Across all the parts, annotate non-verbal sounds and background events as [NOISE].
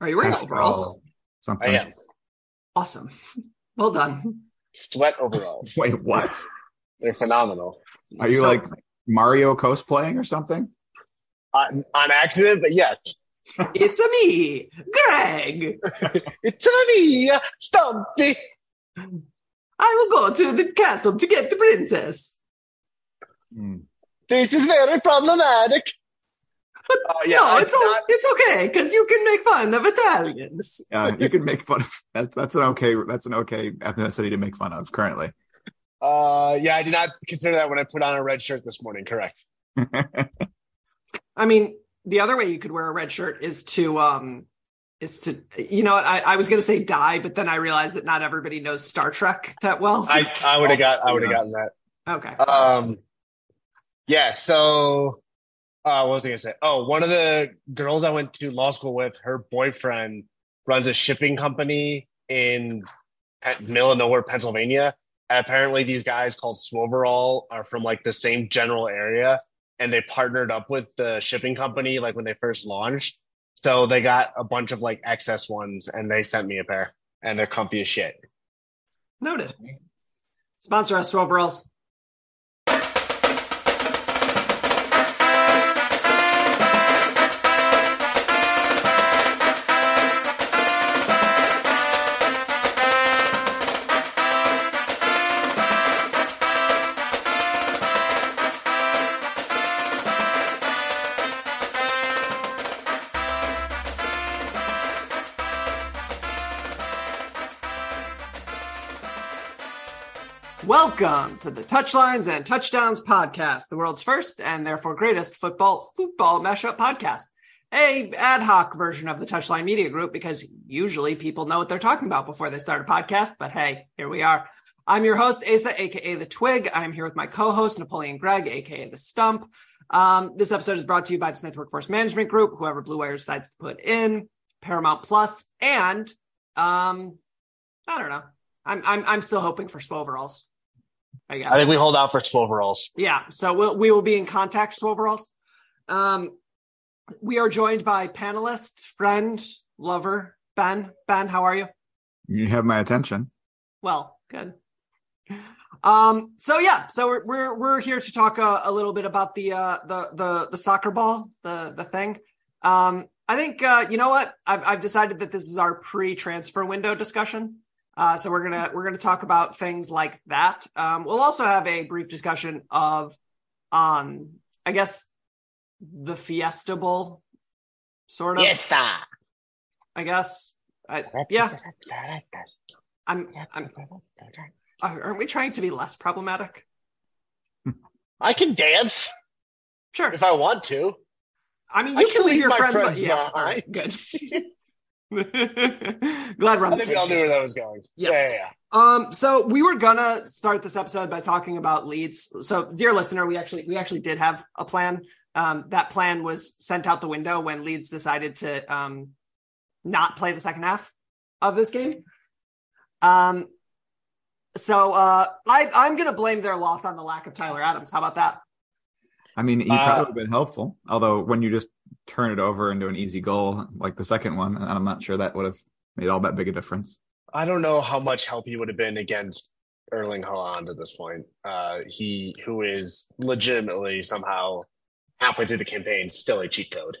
Are you wearing That's overalls? all. Something. I am. Awesome. Well done. Sweat overalls. [LAUGHS] Wait, what? They're phenomenal. Are you So- like Mario cosplaying or something? On, on accident, but yes. [LAUGHS] It's a me, Greg. [LAUGHS] It's a me, Stumpy. I will go to the castle to get the princess. Hmm. This is very problematic. Uh, yeah, no, I it's did o- not- it's okay because you can make fun of Italians. [LAUGHS] Uh, you can make fun of that. That's an okay. That's an okay ethnicity to make fun of currently. uh, yeah, I did not consider that when I put on a red shirt this morning. Correct. [LAUGHS] I mean, the other way you could wear a red shirt is to um is to you know I, I was gonna say die, but then I realized that not everybody knows Star Trek that well. I, I would have got. I would have gotten that. okay. Um, yeah. So, uh, what was I gonna say? Oh, one of the girls I went to law school with, her boyfriend runs a shipping company in middle of nowhere, Pennsylvania. And apparently, these guys called Swoverall are from like the same general area, and they partnered up with the shipping company like when they first launched. So they got a bunch of like excess ones, and they sent me a pair, and they're comfy as shit. Noted. Sponsor us, overalls. Welcome to the Touchlines and Touchdowns podcast, the world's first and therefore greatest football football mashup podcast. A ad hoc version of the Touchline Media Group because usually people know what they're talking about before they start a podcast, but hey, here we are. I'm your host, Asa, aka The Twig. I'm here with my co-host, Napoleon Gregg, aka The Stump. Um, this episode is brought to you by the Smith Workforce Management Group, whoever Blue Wire decides to put in, Paramount Plus, and um, I don't know. I'm I'm I'm still hoping for Swoveralls. I guess. I think we hold out for overalls. Yeah, so we'll, we will be in contact, Swoveralls. Um, we are joined by panelist, friend, lover, Ben. Ben, how are you? You have my attention. Well, good. Um, so yeah, so we're we're we're here to talk uh, a little bit about the uh the the the soccer ball, the the thing. Um, I think uh, you know what I've I've decided that this is our pre-transfer window discussion. Uh, so we're gonna we're gonna talk about things like that. Um, we'll also have a brief discussion of, um, I guess, the Fiesta Bowl, sort of. Fiesta. I guess. I, yeah, I'm. I'm. Aren't we trying to be less problematic? I can dance Sure. if I want to. I mean, I you can can leave leave your friends, friends but yeah, all right, good. [LAUGHS] [LAUGHS] Glad we're on I the think we same all knew where that was going. Yeah. Yeah, yeah, yeah. Um, so we were gonna start this episode by talking about Leeds. So, dear listener, we actually we actually did have a plan. Um, that plan was sent out the window when Leeds decided to um, not play the second half of this game. Um, so uh, I, I'm going to blame their loss on the lack of Tyler Adams. How about that? I mean, he Uh, probably would have been helpful. Although when you just turn it over into an easy goal like the second one, and I'm not sure that would have made all that big a difference. I don't know how much help he would have been against Erling Haaland at this point. Uh, he, who is legitimately somehow halfway through the campaign, still a cheat code.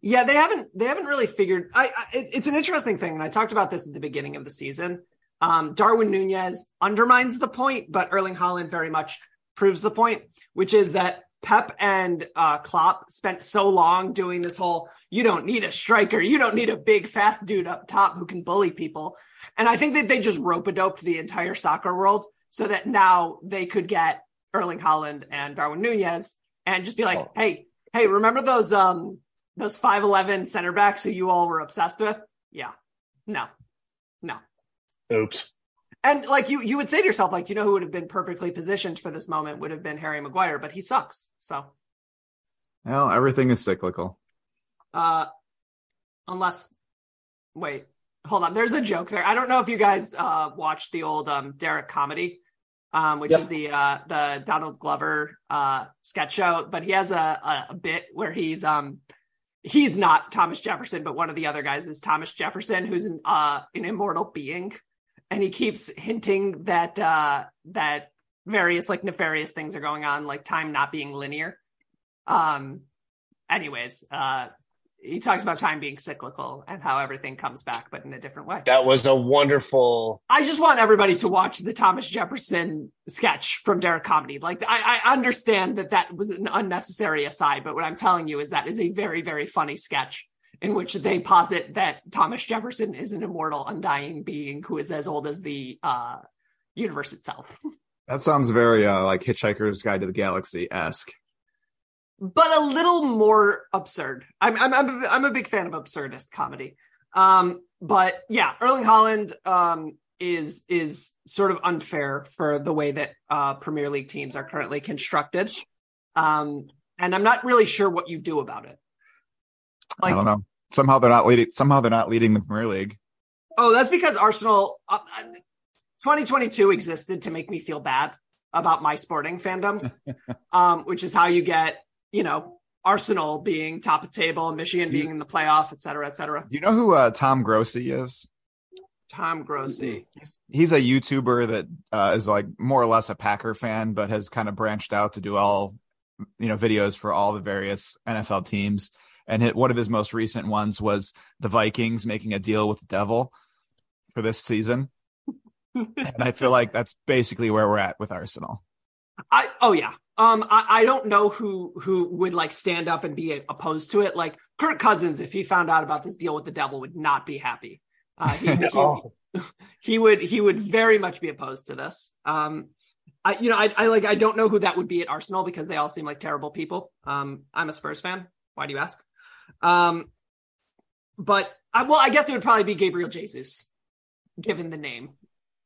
Yeah, they haven't they haven't really figured. I, I it's an interesting thing, and I talked about this at the beginning of the season. Um, Darwin Nunez undermines the point, but Erling Haaland very much proves the point, which is that Pep and uh, Klopp spent so long doing this whole "you don't need a striker, you don't need a big fast dude up top who can bully people," and I think that they just rope a doped the entire soccer world so that now they could get Erling Haaland and Darwin Nunez and just be like, Oh. "Hey, hey, remember those um those 5'11 center backs who you all were obsessed with? Yeah. No. No. Oops. And like you you would say to yourself, like, do you know who would have been perfectly positioned for this moment would have been Harry Maguire, but he sucks. So Well, everything is cyclical. uh unless wait, hold on. There's a joke there. I don't know if you guys uh watched the old um Derrick comedy. Um, which Yep. is the uh the Donald Glover uh sketch show, but he has a, a, a bit where he's um he's not Thomas Jefferson, but one of the other guys is Thomas Jefferson, who's an uh an immortal being, and he keeps hinting that uh that various like nefarious things are going on, like time not being linear. Um, anyways, uh, he talks about time being cyclical and how everything comes back, but in a different way. That was a wonderful. I just want everybody to watch the Thomas Jefferson sketch from Derrick Comedy. Like, I, I understand that that was an unnecessary aside, but what I'm telling you is that is a very, very funny sketch in which they posit that Thomas Jefferson is an immortal, undying being who is as old as the uh, universe itself. [LAUGHS] That sounds very uh, like Hitchhiker's Guide to the Galaxy esque. but a little more absurd. I'm I'm I'm a, I'm a big fan of absurdist comedy. Um, but yeah, Erling Haaland um, is is sort of unfair for the way that uh, Premier League teams are currently constructed. Um, and I'm not really sure what you do about it. I don't know. Somehow they're not leading. Somehow they're not leading the Premier League. Oh, that's because Arsenal uh, uh, 2022 existed to make me feel bad about my sporting fandoms, [LAUGHS] um, which is how you get, you know, Arsenal being top of the table, Michigan you- being in the playoff, et cetera, et cetera. Do you know who uh, Tom Grossi is? Tom Grossi. He's, he's a YouTuber that uh, is like more or less a Packer fan, but has kind of branched out to do all, you know, videos for all the various NFL teams. And hit, one of his most recent ones was the Vikings making a deal with the devil for this season. and I feel like that's basically where we're at with Arsenal. I oh yeah. Um, I, I don't know who who would like stand up and be opposed to it. Like Kirk Cousins, if he found out about this deal with the devil, would not be happy. Uh, he, [LAUGHS] he- he would he would very much be opposed to this. Um, I you know I, I like I don't know who that would be at Arsenal because they all seem like terrible people. Um, I'm a Spurs fan. Why do you ask? Um, but I, well, I guess it would probably be Gabriel Jesus, given the name.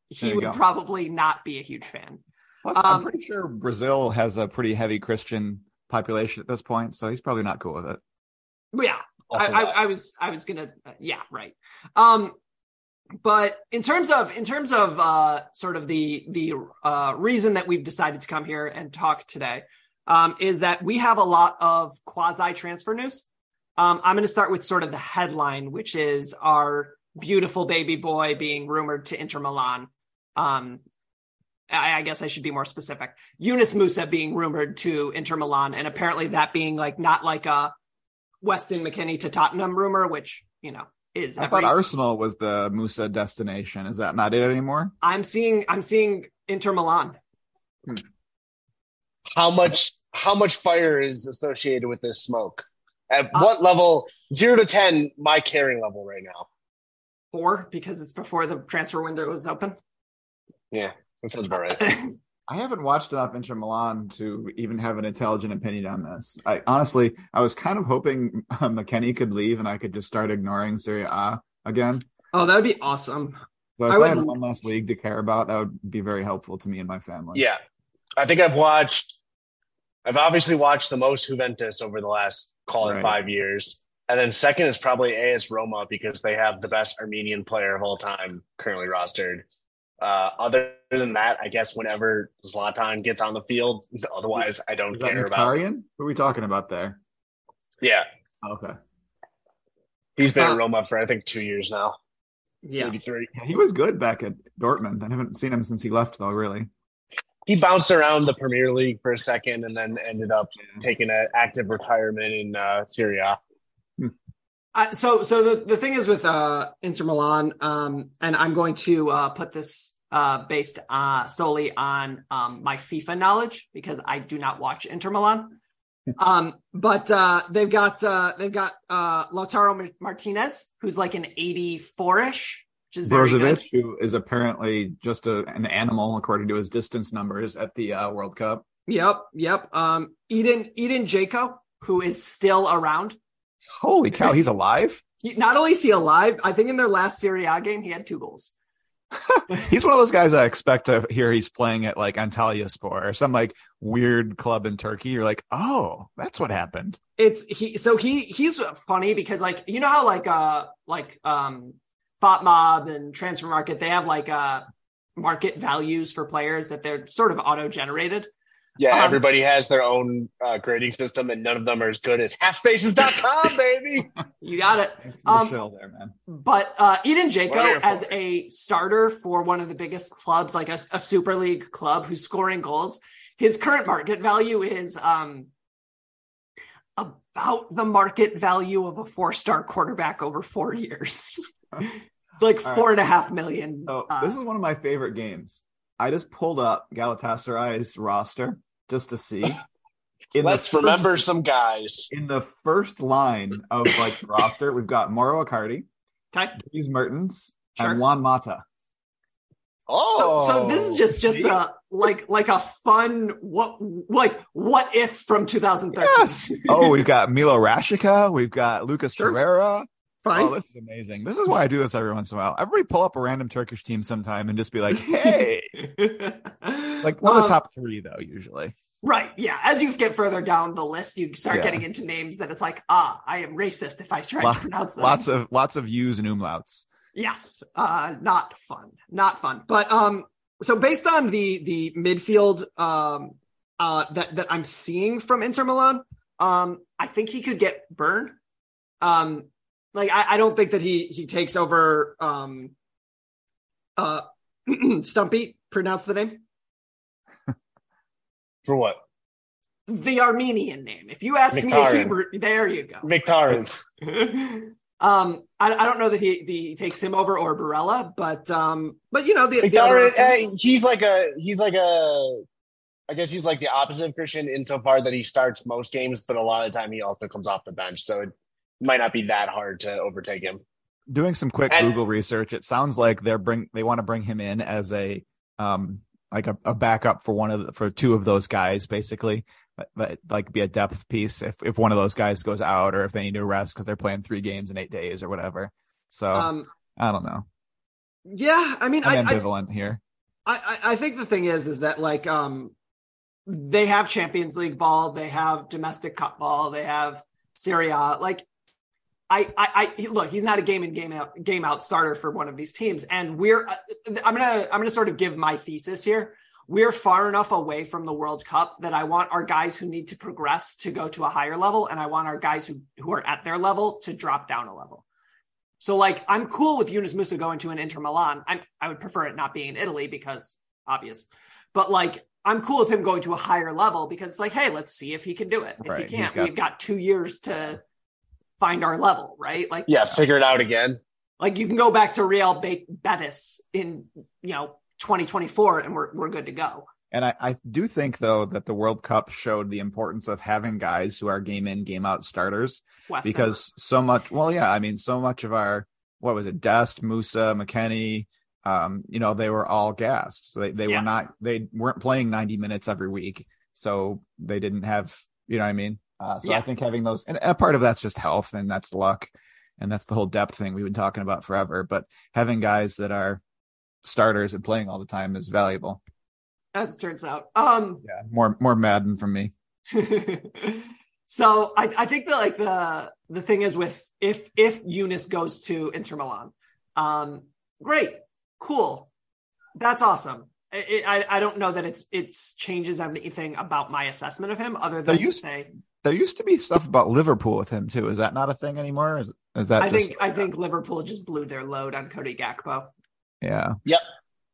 He would go. probably not be a huge fan. Plus, Um, I'm pretty sure Brazil has a pretty heavy Christian population at this point, so he's probably not cool with it. Yeah, I, I. I was I was gonna uh, yeah right. Um, but in terms of in terms of uh, sort of the the uh, reason that we've decided to come here and talk today um, is that we have a lot of quasi transfer news. Um, I'm going to start with sort of the headline, which is our beautiful baby boy being rumored to Inter Milan. Um, I, I guess I should be more specific. Yunus Musa being rumored to Inter Milan, and apparently that being like not like a Weston McKennie to Tottenham rumor, which you know is I every. thought Arsenal was the Musa destination. Is that not it anymore? I'm seeing I'm seeing Inter Milan. how much how much fire is associated with this smoke? At Uh, what level? Zero to ten, my caring level right now. Four because it's before the transfer window is open. Yeah, that sounds about right. [LAUGHS] I haven't watched enough Inter Milan to even have an intelligent opinion on this. I honestly, I was kind of hoping uh, McKennie could leave and I could just start ignoring Serie A again. oh, that would be awesome. So if I I, would- had one less league to care about, that would be very helpful to me and my family. Yeah, I think I've watched I've obviously watched the most Juventus over the last call it Right. five years, and then second is probably AS Roma because they have the best Armenian player of all time currently rostered. Uh, other than that, I guess whenever Zlatan gets on the field, [LAUGHS] otherwise I don't Is that care about. Mkhitaryan? Who are we talking about there? Yeah, Okay. he's been Uh, at Roma for I think two years now, Yeah. maybe three. Yeah, he was good back at Dortmund. I haven't seen him since he left though, really. He bounced around the Premier League for a second and then ended up taking an active retirement in uh, Serie A. Uh, so so the, the thing is with uh, Inter Milan, um, and I'm going to uh, put this uh, based uh, solely on um, my FIFA knowledge because I do not watch Inter Milan. Um, but uh, they've got uh, they've got uh, Lautaro Martinez, who's like an 84ish, which is Brozovic, who is apparently just a, an animal according to his distance numbers at the uh, World Cup. Yep, yep. Um, Edin Edin Dzeko, who is still around. Holy cow, he's alive! [LAUGHS] He, not only is he alive, I think in their last Serie A game he had two goals. [LAUGHS] He's one of those guys I expect to hear he's playing at like Antalyaspor or some like weird club in Turkey. You're like, oh, that's what happened. it's he so he he's funny because like you know how like uh like um Mob and Transfermarkt they have like uh market values for players that they're sort of auto generated. Yeah, Um, everybody has their own uh, grading system, and none of them are as good as halfspaces.com, [LAUGHS] baby. You got it. Thanks for Um, the there, man. But uh Edin Dzeko as a starter for one of the biggest clubs, like a, a Super League club who's scoring goals, his current market value is um about the market value of a four-star quarterback over four years. [LAUGHS] it's like All right. four and a half million. So uh, this is one of my favorite games. I just pulled up Galatasaray's roster just to see. [LAUGHS] In Let's first- remember some guys. in the first line of like [LAUGHS] roster, we've got Mauro Icardi, okay. Dries Mertens, Sure. and Juan Mata. Oh, so this is just just see? a like like a fun what like what if from 2013. Yes. Oh, we've got Milot Rashica. We've got Lucas Sure. Torreira. Fine. Oh, this is amazing. This is why I do this every once in a while. Everybody pull up a random Turkish team sometime and just be like, [LAUGHS] hey, like one of Um, the top three, though, usually. Right. Yeah. As you get further down the list, you start Yeah. getting into names that it's like, ah, I am racist if I try Lot- to pronounce this. Lots of lots of U's and umlauts. yes. Uh, not fun. Not fun. But um, so based on the the midfield um uh that that I'm seeing from Inter Milan, um, I think he could get burned. Um, like I, I don't think that he he takes over. Um, uh, [CLEARS THROAT] Stumpy, pronounce the name. [LAUGHS] for what? the Armenian name. If you ask me a Hebrew, there you go. Mkhitaryan. [LAUGHS] um, I, I don't know that he, the, he takes him over or Barella, but um, but you know the, the Mkhitaryan, other eh, he's like a he's like a I guess he's like the opposite of Christian insofar that he starts most games, but a lot of the time he also comes off the bench, so it might not be that hard to overtake him. Doing some quick And- Google research, it sounds like they're bring they want to bring him in as a um like a, a backup for one of the, for two of those guys, basically. But, but like be a depth piece if if one of those guys goes out or if they need to rest because they're playing three games in eight days or whatever. So um, I don't know. yeah. I mean, I, I'm I, ambivalent here. I, I I think the thing is, is that like um, they have Champions League ball, they have domestic cup ball, they have Serie A. Like, I, I, I look, he's not a game in game out game out starter for one of these teams, and we're. uh, I'm gonna I'm gonna sort of give my thesis here. We're far enough away from the World Cup that I want our guys who need to progress to go to a higher level, and I want our guys who who are at their level to drop down a level. So like I'm cool with Yunus Musa going to an Inter Milan. I'm I would prefer it not being in Italy because obvious. But like I'm cool with him going to a higher level because it's like, hey, let's see if he can do it. If Right, he can't, got- we've got two years to find our level, right? Like Yeah, figure it out again. like you can go back to Real Betis in you know 2024 and we're we're good to go. And I, I do think though that the World Cup showed the importance of having guys who are game in, game out starters West Ham. because so much well, yeah, I mean, so much of our what was it, Dest, Musa, McKennie, um, you know, they were all gassed. So they, they Yeah. were not they weren't playing 90 minutes every week. So they didn't have you know what I mean? Uh, so I think having those and a part of that's just health and that's luck. And that's the whole depth thing we've been talking about forever. But having guys that are starters and playing all the time is valuable. as it turns out. Um Yeah, more more Madden from me. [LAUGHS] so I, I think that like the the thing is with if if Yunus goes to Inter Milan, um, great, cool, that's awesome. I, I I don't know that it's it's changes anything about my assessment of him other than used- to say There used to be stuff about Liverpool with him too. Is that not a thing anymore? Is, is that I just, think I think Liverpool just blew their load on Cody Gakpo. yeah. Yep.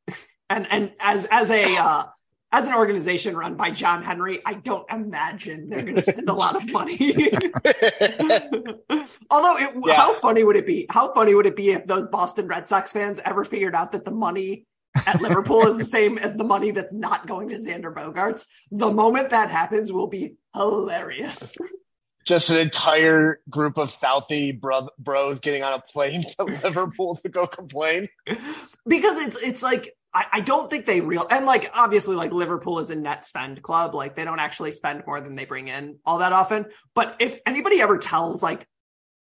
[LAUGHS] and and as as a uh, as an organization run by John Henry, I don't imagine they're going to spend a lot of money. [LAUGHS] Although, it, Yeah. how funny would it be? How funny would it be if those Boston Red Sox fans ever figured out that the money at Liverpool is the same as the money that's not going to Xander Bogaerts? The moment that happens will be hilarious. Just an entire group of Southie bro- bros getting on a plane to [LAUGHS] Liverpool to go complain. because it's it's like I, I don't think they real and like obviously like Liverpool is a net spend club like they don't actually spend more than they bring in all that often but if anybody ever tells like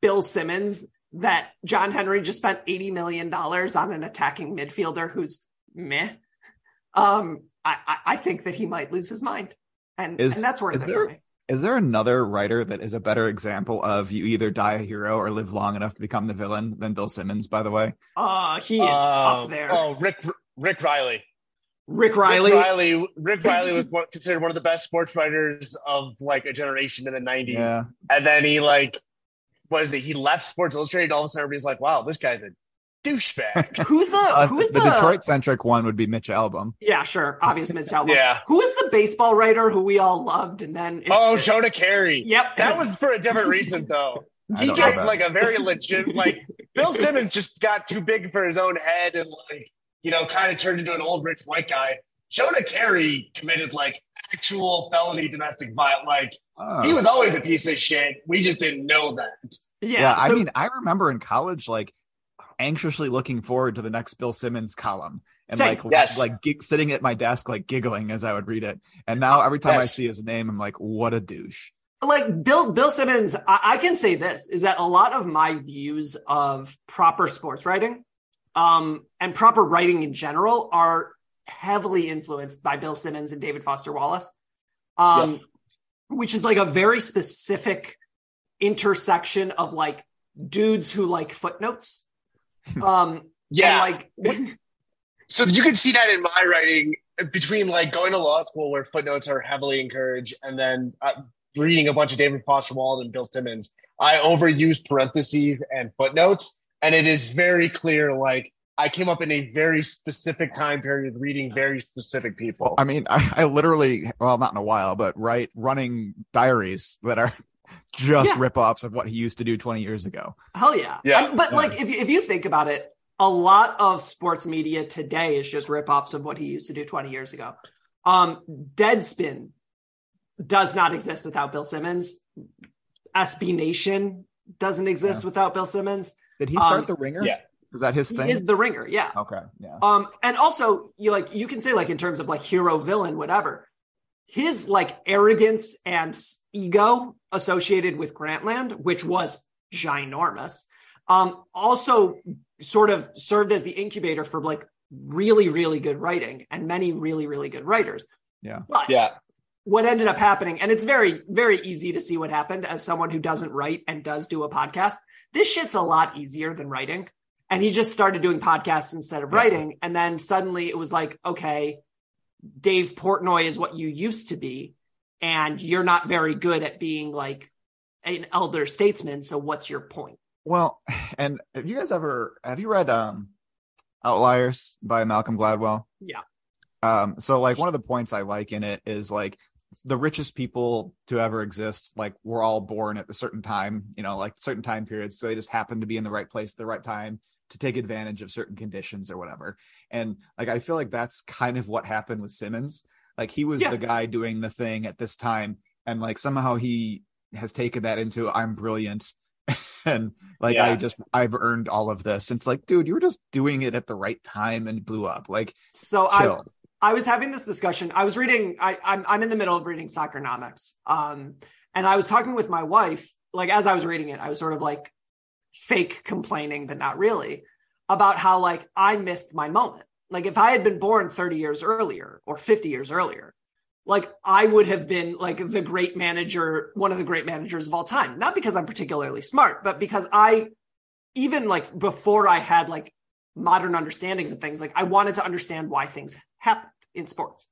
Bill Simmons that John Henry just spent 80 million dollars on an attacking midfielder who's meh um I I, I think that he might lose his mind and Is- and that's worth is it there- for me. Is there another writer that is a better example of you either die a hero or live long enough to become the villain than Bill Simmons? By the way, uh he is Um, up there Oh, Rick Rick Reilly. Rick Reilly Rick Reilly. Rick Reilly was [LAUGHS] one, considered one of the best sports writers of like a generation in the '90s, yeah, and then he like, what is it? He left Sports Illustrated. And all of a sudden, everybody's like, "Wow, this guy's a douchebag." [LAUGHS] who's the Uh, who is the, the, Detroit centric one would be Mitch Albom. Yeah, sure. Obvious Mitch Albom. [LAUGHS] Yeah. Who is the baseball writer who we all loved and then it- oh, it- Jonah Keri. Yep. That was for a different reason, though. [LAUGHS] He don't gets like a very legit, like Bill Simmons just got too big for his own head and like, you know, kind of turned into an old rich white guy. Jonah Keri committed like actual felony domestic violence. Like Oh. he was always a piece of shit. We just didn't know that. yeah. yeah, I mean, I remember in college, like anxiously looking forward to the next Bill Simmons column, and Same. like Yes. like gig, sitting at my desk, like giggling as I would read it. And now every time I see his name, I'm like, what a douche. like Bill Bill Simmons, I, I can say this is that a lot of my views of proper sports writing, um, and proper writing in general are heavily influenced by Bill Simmons and David Foster Wallace. Um, which is like a very specific intersection of like dudes who like footnotes. [LAUGHS] Um Yeah. like [LAUGHS] So you can see that in my writing between like going to law school where footnotes are heavily encouraged and then uh, reading a bunch of David Foster Wallace and Bill Simmons. I overuse parentheses and footnotes, and it is very clear. Like I came up in a very specific time period reading very specific people. I mean, I, I literally, well, not in a while, but right, running diaries that are just Yeah. rip-offs of what he used to do 20 years ago. Hell yeah. Yeah. I- but Yeah. like if you, if you think about it, a lot of sports media today is just rip-offs of what he used to do 20 years ago. Um Deadspin does not exist without Bill Simmons. SB Nation doesn't exist Yeah. without Bill Simmons. Did he start Um, the ringer? yeah. Is that his He thing? is the ringer, yeah. okay. Yeah. Um, and also you like you can say like in terms of like hero villain whatever, his like arrogance and ego associated with Grantland, which was ginormous, um, also sort of served as the incubator for like really really good writing and many really really good writers. Yeah. But Yeah. what ended up happening, and it's very, very easy to see what happened as someone who doesn't write and does do a podcast. This shit's a lot easier than writing. And he just started doing podcasts instead of Yeah. writing. And then suddenly it was like, okay, Dave Portnoy is what you used to be. And you're not very good at being like an elder statesman. So what's your point? Well, and have you guys ever have you read um Outliers by Malcolm Gladwell? Yeah. Um so like one of the points I like in it is like the richest people to ever exist like were all born at a certain time, you know, like certain time periods so they just happened to be in the right place at the right time to take advantage of certain conditions or whatever. And like I feel like that's kind of what happened with Simmons. Like he was Yeah. the guy doing the thing at this time and like somehow he has taken that into I'm brilliant [LAUGHS] and like I just I've earned all of this. And it's like, dude, you were just doing it at the right time and blew up. Like So I. I was having this discussion. I was reading. I, I'm I'm in the middle of reading Soccernomics. Um, and I was talking with my wife. Like as I was reading it, I was sort of like fake complaining, but not really, about how like I missed my moment. Like if I had been born 30 years earlier or 50 years earlier, like I would have been like the great manager, one of the great managers of all time. Not because I'm particularly smart, but because I even like before I had like modern understandings of things, like I wanted to understand why things happened in sports.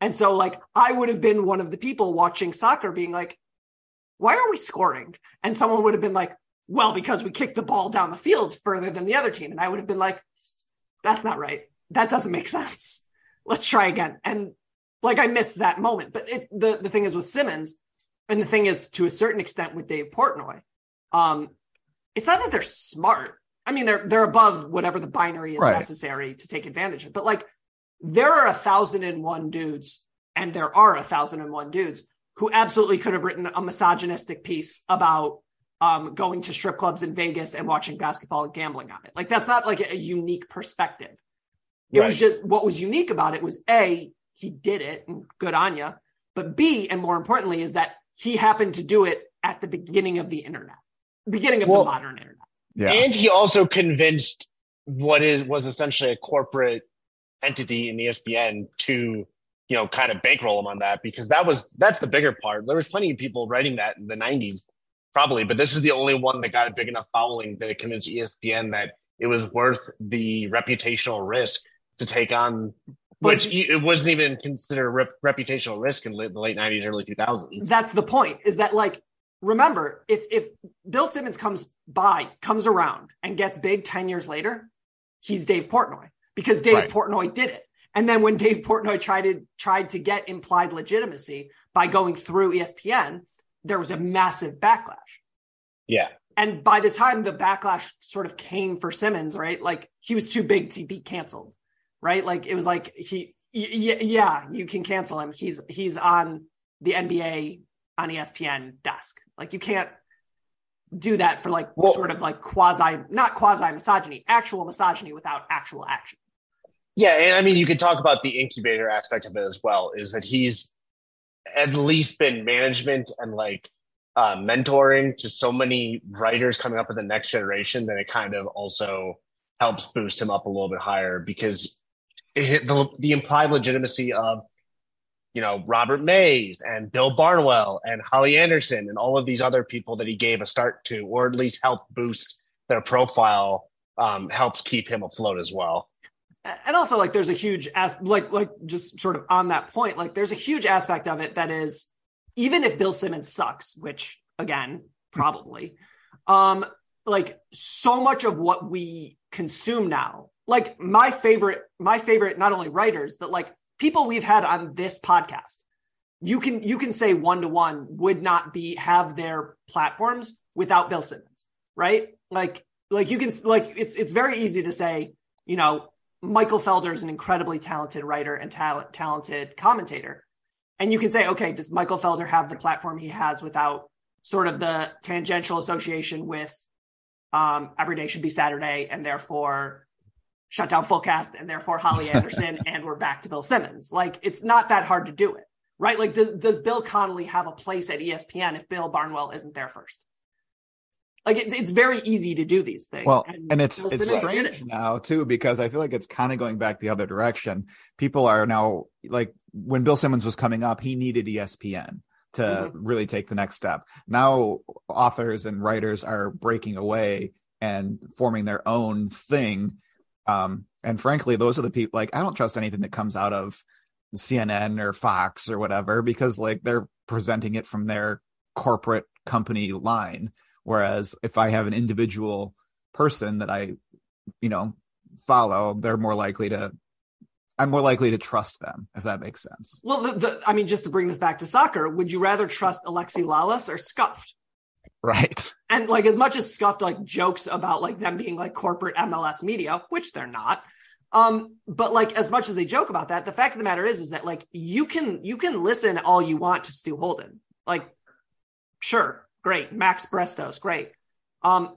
And so like I would have been one of the people watching soccer being like, why are we scoring? And someone would have been like, well, because we kicked the ball down the field further than the other team. And I would have been like, that's not right. That doesn't make sense. [LAUGHS] Let's try again. And like I missed that moment. But it, the, the thing is with Simmons, and the thing is to a certain extent with Dave Portnoy, um, it's not that they're smart. I mean, they're they're above whatever the binary is Right. necessary to take advantage of. But like there are a thousand and one dudes, and there are a thousand and one dudes who absolutely could have written a misogynistic piece about um, going to strip clubs in Vegas and watching basketball and gambling on it. Like that's not like a, a unique perspective. It was just what was unique about it was a he did it and good on you, but b and more importantly is that he happened to do it at the beginning of the internet, beginning of Well- the modern internet. Yeah. And he also convinced what is was essentially a corporate entity in ESPN to, you know, kind of bankroll him on that because that was that's the bigger part. There was plenty of people writing that in the '90s, probably, but this is the only one that got a big enough following that it convinced ESPN that it was worth the reputational risk to take on. Which it wasn't even considered a rep- reputational risk in the late '90s, early 2000s. That's the point. Is that like remember if if Bill Simmons comes by, comes around and gets big 10 years later, he's Dave Portnoy because Dave Right. Portnoy did it. And then when Dave Portnoy tried to tried to get implied legitimacy by going through ESPN, there was a massive backlash. Yeah. And by the time the backlash sort of came for Simmons, right? Like he was too big to be canceled, right? Like it was like he, y- yeah, you can cancel him. He's he's on the NBA on ESPN desk. Like you can't do that for like Well- sort of like quasi, not quasi misogyny, actual misogyny without actual action. Yeah, and I mean, you could talk about the incubator aspect of it as well. Is that he's at least been management and like uh, mentoring to so many writers coming up in the next generation that it kind of also helps boost him up a little bit higher because it, the the implied legitimacy of you know Robert Mays and Bill Barnwell and Holly Anderson and all of these other people that he gave a start to, or at least helped boost their profile, um, helps keep him afloat as well. and also like there's a huge as like like just sort of on that point like there's a huge aspect of it that is even if bill simmons sucks which again probably um like so much of what we consume now like my favorite my favorite not only writers but like people we've had on this podcast you can you can say one to one would not be have their platforms without bill simmons right like like you can like it's it's very easy to say you know Michael Felder is an incredibly talented writer and talent, talented commentator. And you can say, okay, does Michael Felder have the platform he has without sort of the tangential association with um, Every Day Should Be Saturday and therefore Shutdown Fullcast and therefore Holly [LAUGHS] Anderson and we're back to Bill Simmons. Like it's not that hard to do it, right? Like does does Bill Connelly have a place at ESPN if Bill Barnwell isn't there first? Like it's it's very easy to do these things. Well, and it's Bill it's Simmons strange it. now too because I feel like it's kind of going back the other direction. People are now like when Bill Simmons was coming up, he needed ESPN to Mhm. really take the next step. Now authors and writers are breaking away and forming their own thing. Um, and frankly, those are the people like I don't trust anything that comes out of CNN or Fox or whatever because like they're presenting it from their corporate company line. Whereas if I have an individual person that I, you know, follow, they're more likely to, I'm more likely to trust them, if that makes sense. Well, the, the, I mean, just to bring this back to soccer, would you rather trust Alexi Lalas or Scuffed? Right. And like, as much as Scuffed like jokes about like them being like corporate MLS media, which they're not, um, but like as much as they joke about that, the fact of the matter is, is that like you can you can listen all you want to Stu Holden, like, sure, great, Max Brestos, great. Um,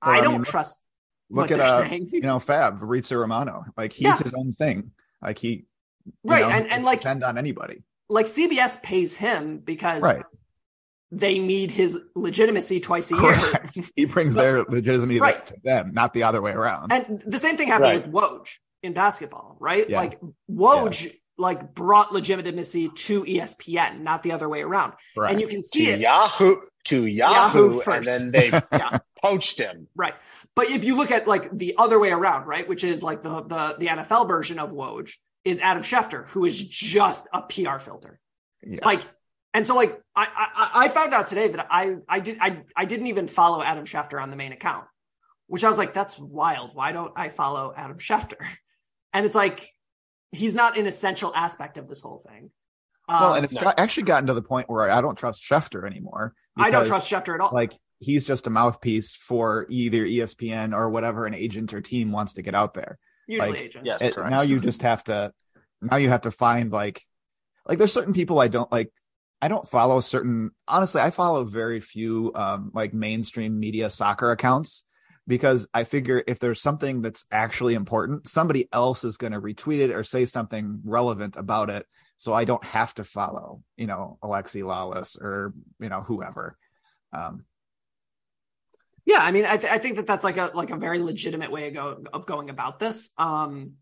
I I don't mean, trust Look what at, uh, saying. you know, Fabrizio Romano. Like he's Yeah. his own thing. Like he, right, know, and and like depend on anybody. like CBS pays him because Right. they need his legitimacy twice a Correct. year. [LAUGHS] He brings their legitimacy Right. to them, not the other way around. And the same thing happened Right. with Woj in basketball, right? Yeah. Like Woj like brought legitimacy to ESPN, not the other way around. Right. And you can to see it. Yahoo to Yahoo Yahoo, first. and then they [LAUGHS] Yeah. poached him. Right. But if you look at like the other way around, right, which is like the the the NFL version of Woj is Adam Schefter, who is just a PR filter. Yeah. Like, and so like I I, I found out today that I I did I I didn't even follow Adam Schefter on the main account, which I was like, that's wild. Why don't I follow Adam Schefter? [LAUGHS] And it's like he's not an essential aspect of this whole thing. well, Um, and it's no. got, actually gotten to the point where I don't trust Schefter anymore. I don't trust Schefter at all. Like he's just a mouthpiece for either ESPN or whatever an agent or team wants to get out there. Usually like, agent. Yes, It- now you just have to now you have to find like like there's certain people I don't like I don't follow certain honestly I follow very few um like mainstream media soccer accounts because I figure if there's something that's actually important somebody else is going to retweet it or say something relevant about it so I don't have to follow you know Alexi Lalas or you know whoever um Yeah, I mean, I, th- I think that that's like a like a very legitimate way of, go- of going about this. Um,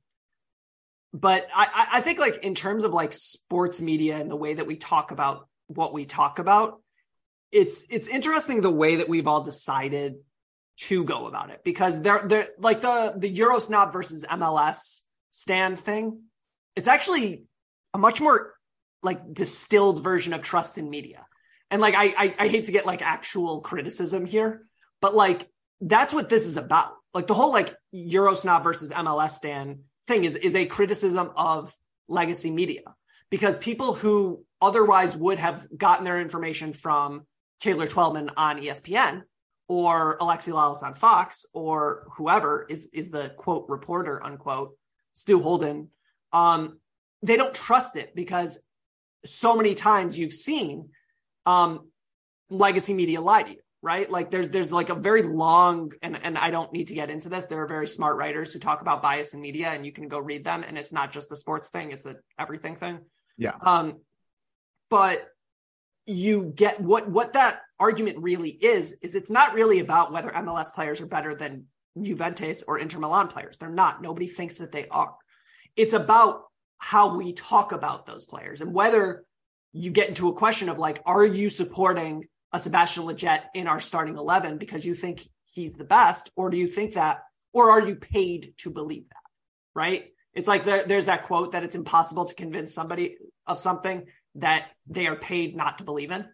but I, I- think like in terms of like sports media and the way that we talk about what we talk about, it's it's interesting the way that we've all decided to go about it because they're they're like the the Euro snob versus MLS stand thing. It's actually a much more like distilled version of trust in media. And like I, I I hate to get like actual criticism here, but like that's what this is about. Like the whole like Eurosnob versus MLS stand thing is is a criticism of legacy media because people who otherwise would have gotten their information from Taylor Twellman on ESPN or Alexi Lalas on Fox or whoever is is the quote reporter unquote Stu Holden um they don't trust it because so many times you've seen um legacy media lie to you right? Like there's there's like a very long and and I don't need to get into this. There are very smart writers who talk about bias in media and you can go read them and it's not just a sports thing it's a everything thing. Yeah. um but you get what what that argument really is is it's not really about whether MLS players are better than Juventus or Inter Milan players. They're not. Nobody thinks that they are. It's about how we talk about those players and whether you get into a question of like, are you supporting a Sebastian Lletget in our starting 11 because you think he's the best? Or do you think that, or are you paid to believe that? Right. It's like there, there's that quote that it's impossible to convince somebody of something that they are paid not to believe in.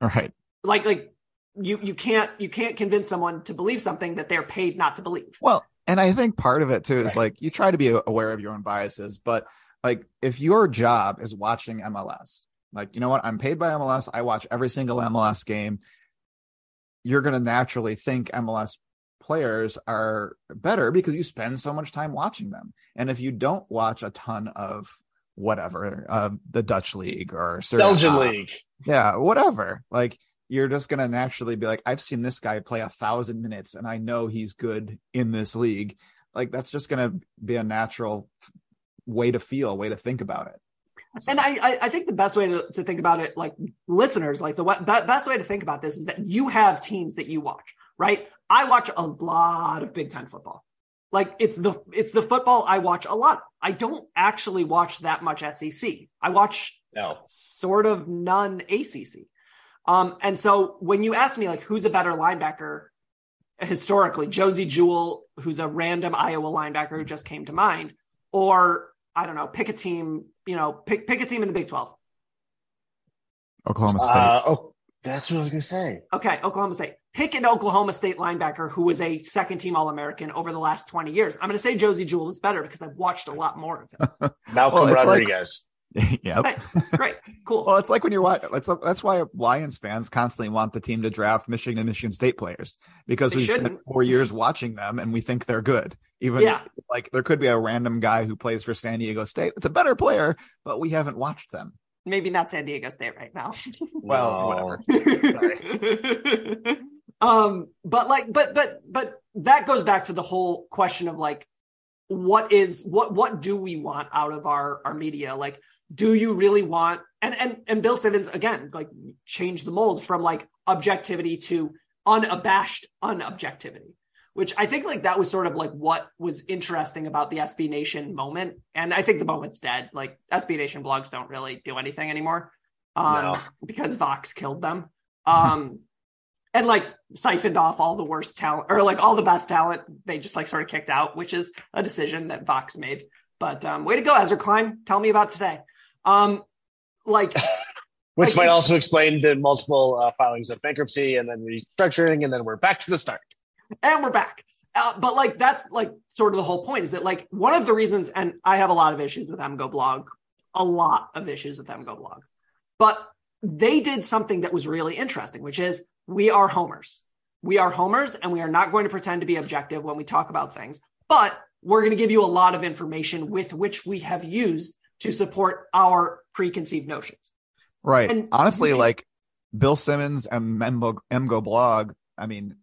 right Like, like you, you can't, you can't convince someone to believe something that they're paid not to believe. Well, and I think part of it too is like you try to be aware of your own biases, but like if your job is watching MLS, like you know what, I'm paid by MLS, I watch every single MLS game. You're going to naturally think MLS players are better because you spend so much time watching them. And if you don't watch a ton of whatever, uh, the Dutch league or Serie Belgian league. yeah, whatever. Like you're just gonna naturally be like, I've seen this guy play a thousand minutes, and I know he's good in this league. Like that's just gonna be a natural way to feel, way to think about it. And I, I, I think the best way to, to think about it, like listeners, like the, the best way to think about this is that you have teams that you watch, right? I watch a lot of Big Ten football. Like it's the it's the football I watch a lot. I don't actually watch that much SEC. I watch No. sort of none ACC. Um, and so when you ask me like who's a better linebacker historically, Josey Jewell, who's a random Iowa linebacker who just came to mind, or I don't know, pick a team, you know, pick pick a team in the Big 12. Oklahoma State. Uh, oh, that's what I was gonna say. Okay, Oklahoma State. Pick an Oklahoma State linebacker who was a second team All American over the last 20 years. I'm going to say Josey Jewell is better because I've watched a lot more of him. [LAUGHS] Malcolm Well, it's like- Rodriguez. [LAUGHS] yep. Thanks. Great. Cool. Well, it's like when you're watching. That's that's why Lions fans constantly want the team to draft Michigan and Michigan State players because They we spent shouldn't. four years watching them and we think they're good. Even Yeah. like there could be a random guy who plays for San Diego State. It's a better player, but we haven't watched them. Maybe not San Diego State right now. [LAUGHS] Well, whatever. [LAUGHS] um but like but but but that goes back to the whole question of like what is what what do we want out of our our media like do you really want and and and bill simmons again like changed the mold from like objectivity to unabashed unobjectivity which I think like that was sort of like what was interesting about the SB Nation moment. And I think the moment's dead. Like SB Nation blogs don't really do anything anymore um, No. because Vox killed them. Um, [LAUGHS] and like siphoned off all the worst talent or like all the best talent. They just like sort of kicked out, which is a decision that Vox made. But um, way to go, Ezra Klein. Tell me about today. Um, like [LAUGHS] Which Like, might also explain the multiple uh, filings of bankruptcy and then restructuring, and then we're back to the start. and we're back. Uh, but like that's like sort of the whole point is that like one of the reasons, and I have a lot of issues with MGoBlog, a lot of issues with MGoBlog, but they did something that was really interesting, which is we are homers. We are homers, and we are not going to pretend to be objective when we talk about things, but we're going to give you a lot of information with which we have used to support our preconceived notions. Right. And Honestly, can- like Bill Simmons and Memgo, Emgo blog, I mean,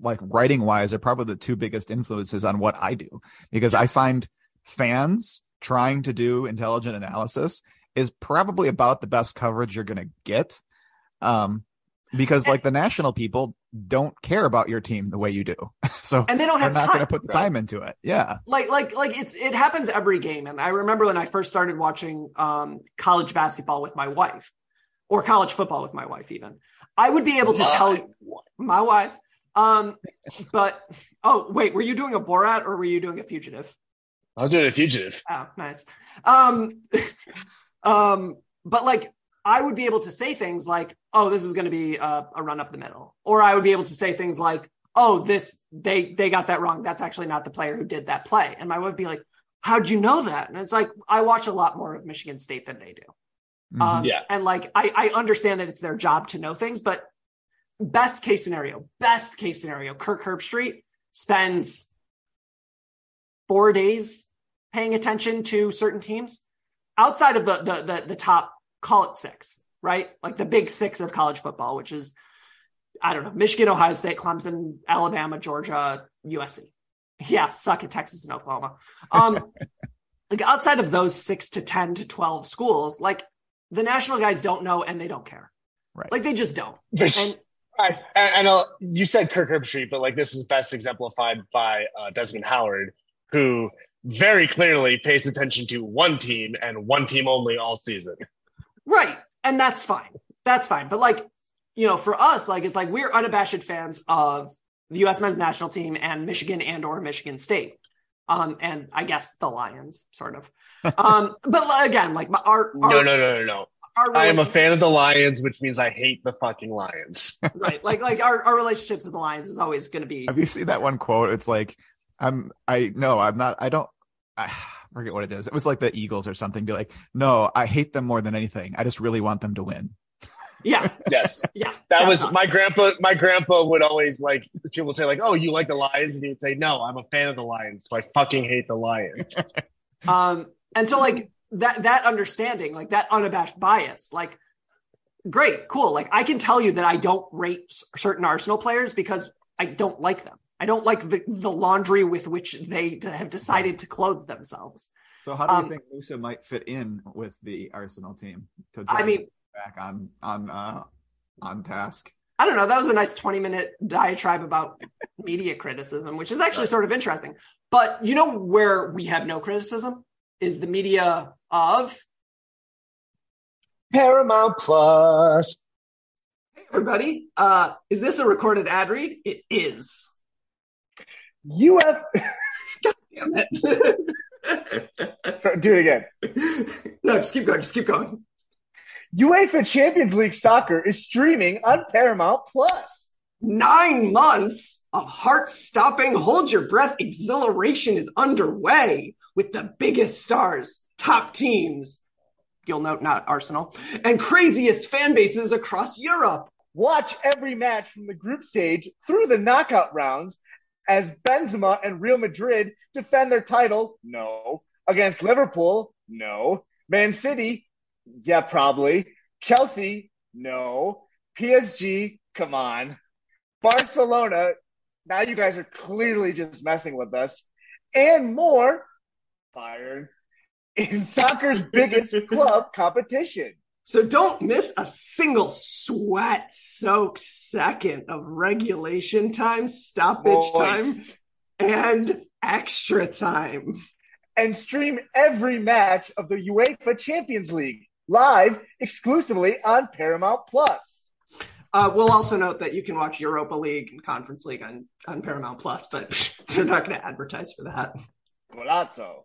like writing wise, are probably the two biggest influences on what I do because I find fans trying to do intelligent analysis is probably about the best coverage you're going to get. Um, because like the national people don't care about your team the way you do. [LAUGHS] so And they don't they're have not going to put the right? time into it. Yeah. like like like it's it happens every game and i remember when i first started watching um college basketball with my wife or college football with my wife even i would be able to tell my wife um but oh wait were you doing a borat or were you doing a fugitive I was doing a fugitive. Oh, nice. Um, [LAUGHS] um, but like I would be able to say things like, "Oh, this is going to be a, a run up the middle," or I would be able to say things like, "Oh, this they they got that wrong. That's actually not the player who did that play." And my wife would be like, "How'd you know that?" And it's like I watch a lot more of Michigan State than they do. Mhm. Um, Yeah. And like, I, I understand that it's their job to know things, but best case scenario, best case scenario, Kirk Herbstreit spends four days paying attention to certain teams outside of the, the, the, the top, call it six, right? Like the big six of college football, which is, I don't know, Michigan, Ohio State, Clemson, Alabama, Georgia, USC. Yeah, suck at Texas and Oklahoma. Um, [LAUGHS] like outside of those six to 10 to 12 schools, like the national guys don't know and they don't care. Right. Like they just don't. And I, I, know you said Kirk Herbstreit, but like this is best exemplified by uh, Desmond Howard, who very clearly pays attention to one team and one team only all season. Right. And that's fine. That's fine. But like, you know, for us, like it's like we're unabashed fans of the US men's national team and Michigan and or Michigan State. Um, and I guess the Lions, sort of. Um, [LAUGHS] but again, like my, our, our, No, no, no, no, no. our I am a fan of the Lions, which means I hate the fucking Lions. [LAUGHS] right. Like, like our, our relationships with the Lions is always going to be Have you seen that one quote? It's like, I'm, I, no, I'm not, I don't, I forget what it is. It was like the Eagles or something. Be like, no, I hate them more than anything. I just really want them to win. yeah, [LAUGHS] Yes. yeah. That that's was us. my grandpa. My grandpa would always like people would say like, "Oh, you like the Lions?" and he would say, "No, I'm a fan of the Lions, so I fucking hate the Lions." [LAUGHS] Um, and so like that that understanding, like that unabashed bias, like great, cool. Like I can tell you that I don't rate certain Arsenal players because I don't like them. I don't like the the laundry with which they have decided to clothe themselves. So how do Um, you think Musah might fit in with the Arsenal team? To I mean- back on on uh, on task. I don't know. That was a nice 20 minute diatribe about media criticism, which is actually sort of interesting. But you know where we have no criticism is the media of Paramount Plus. Hey everybody. Uh, is this a recorded ad read? It is. UF. Damn it. Do it again. no, just keep going. Just keep going. UEFA Champions League soccer is streaming on Paramount Plus. Nine months of heart stopping, hold your breath exhilaration is underway with the biggest stars, top teams. You'll note not Arsenal and craziest fan bases across Europe. Watch every match from the group stage through the knockout rounds as Benzema and Real Madrid defend their title. No. Against Liverpool. No. Man City. Yeah, probably. Chelsea. No. PSG. Come on. Barcelona. Now you guys are clearly just messing with us. And more. Bayern. In soccer's biggest [LAUGHS] club competition. So don't miss a single sweat soaked second of regulation time, stoppage time, and extra time. and stream every match of the UEFA Champions League live exclusively on Paramount Plus. Uh, we'll also note that you can watch Europa League and Conference League on, on Paramount Plus, but [LAUGHS] they're not going to advertise for that. Golazo.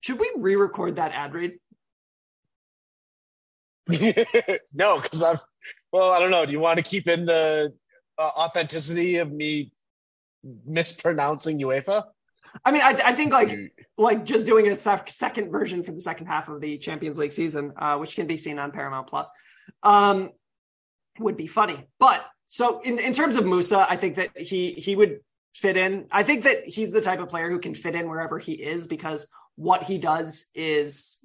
Should we re record that ad read? [LAUGHS] no, because I've. Well, I don't know. Do you want to keep in the uh, authenticity of me mispronouncing UEFA? I mean, I, I think like like just doing a sec- second version for the second half of the Champions League season, uh, which can be seen on Paramount Plus, um, would be funny. But so in, in terms of Musah, I think that he he would fit in. I think that he's the type of player who can fit in wherever he is because what he does is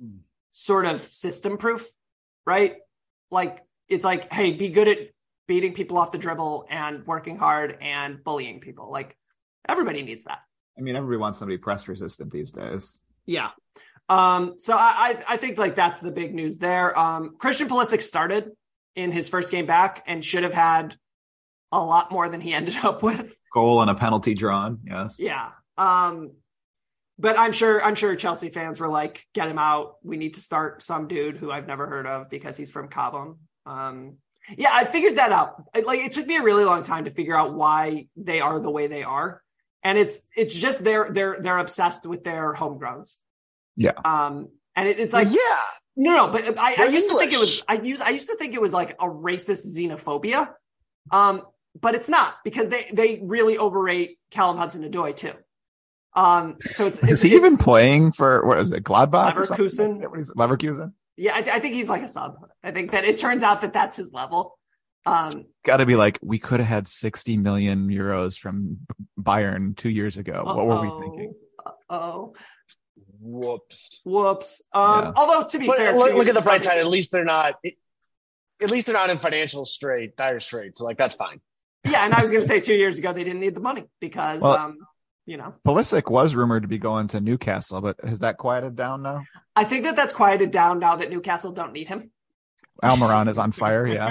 sort of system proof, right? Like it's like, hey, be good at beating people off the dribble and working hard and bullying people. Like everybody needs that. I mean, everybody wants somebody press resistant these days. Yeah. Um, so I, I I think like that's the big news there. Um, Christian Pulisic started in his first game back and should have had a lot more than he [LAUGHS] ended up with. Goal and a penalty drawn. Yes. Yeah. Um, but I'm sure I'm sure Chelsea fans were like, get him out. We need to start some dude who I've never heard of because he's from Cobham. Um, yeah, I figured that out. It, like it took me a really long time to figure out why they are the way they are. And it's it's just they're they're they're obsessed with their homegrowns. Yeah. Um, and it, it's like yeah. no, no, but I, I used to think it was I used I used to think it was like a racist xenophobia. Um, but it's not because they they really overrate Callum Hudson Odoi too. Um, so it's, Is it's he it's- even playing for what is it, Gladbach? Leverkusen. What is it, Leverkusen. Yeah, I, th- I think he's like a sub. I think that it turns out that that's his level. Um, Got to be like we could have had 60 million euros from Bayern two years ago. What were we uh-oh, thinking? Oh, Whoops. whoops. Um, Yeah. although to be But fair, look, look at the bright side. At least they're not. At least they're not in financial strait, dire straits. So like that's fine. Yeah, and I was going to say two years ago they didn't need the money because, Well- um, you know, Pulisic was rumored to be going to Newcastle, but has that quieted down now? I think that that's quieted down now that Newcastle don't need him. Almiron is on [LAUGHS] fire. Yeah.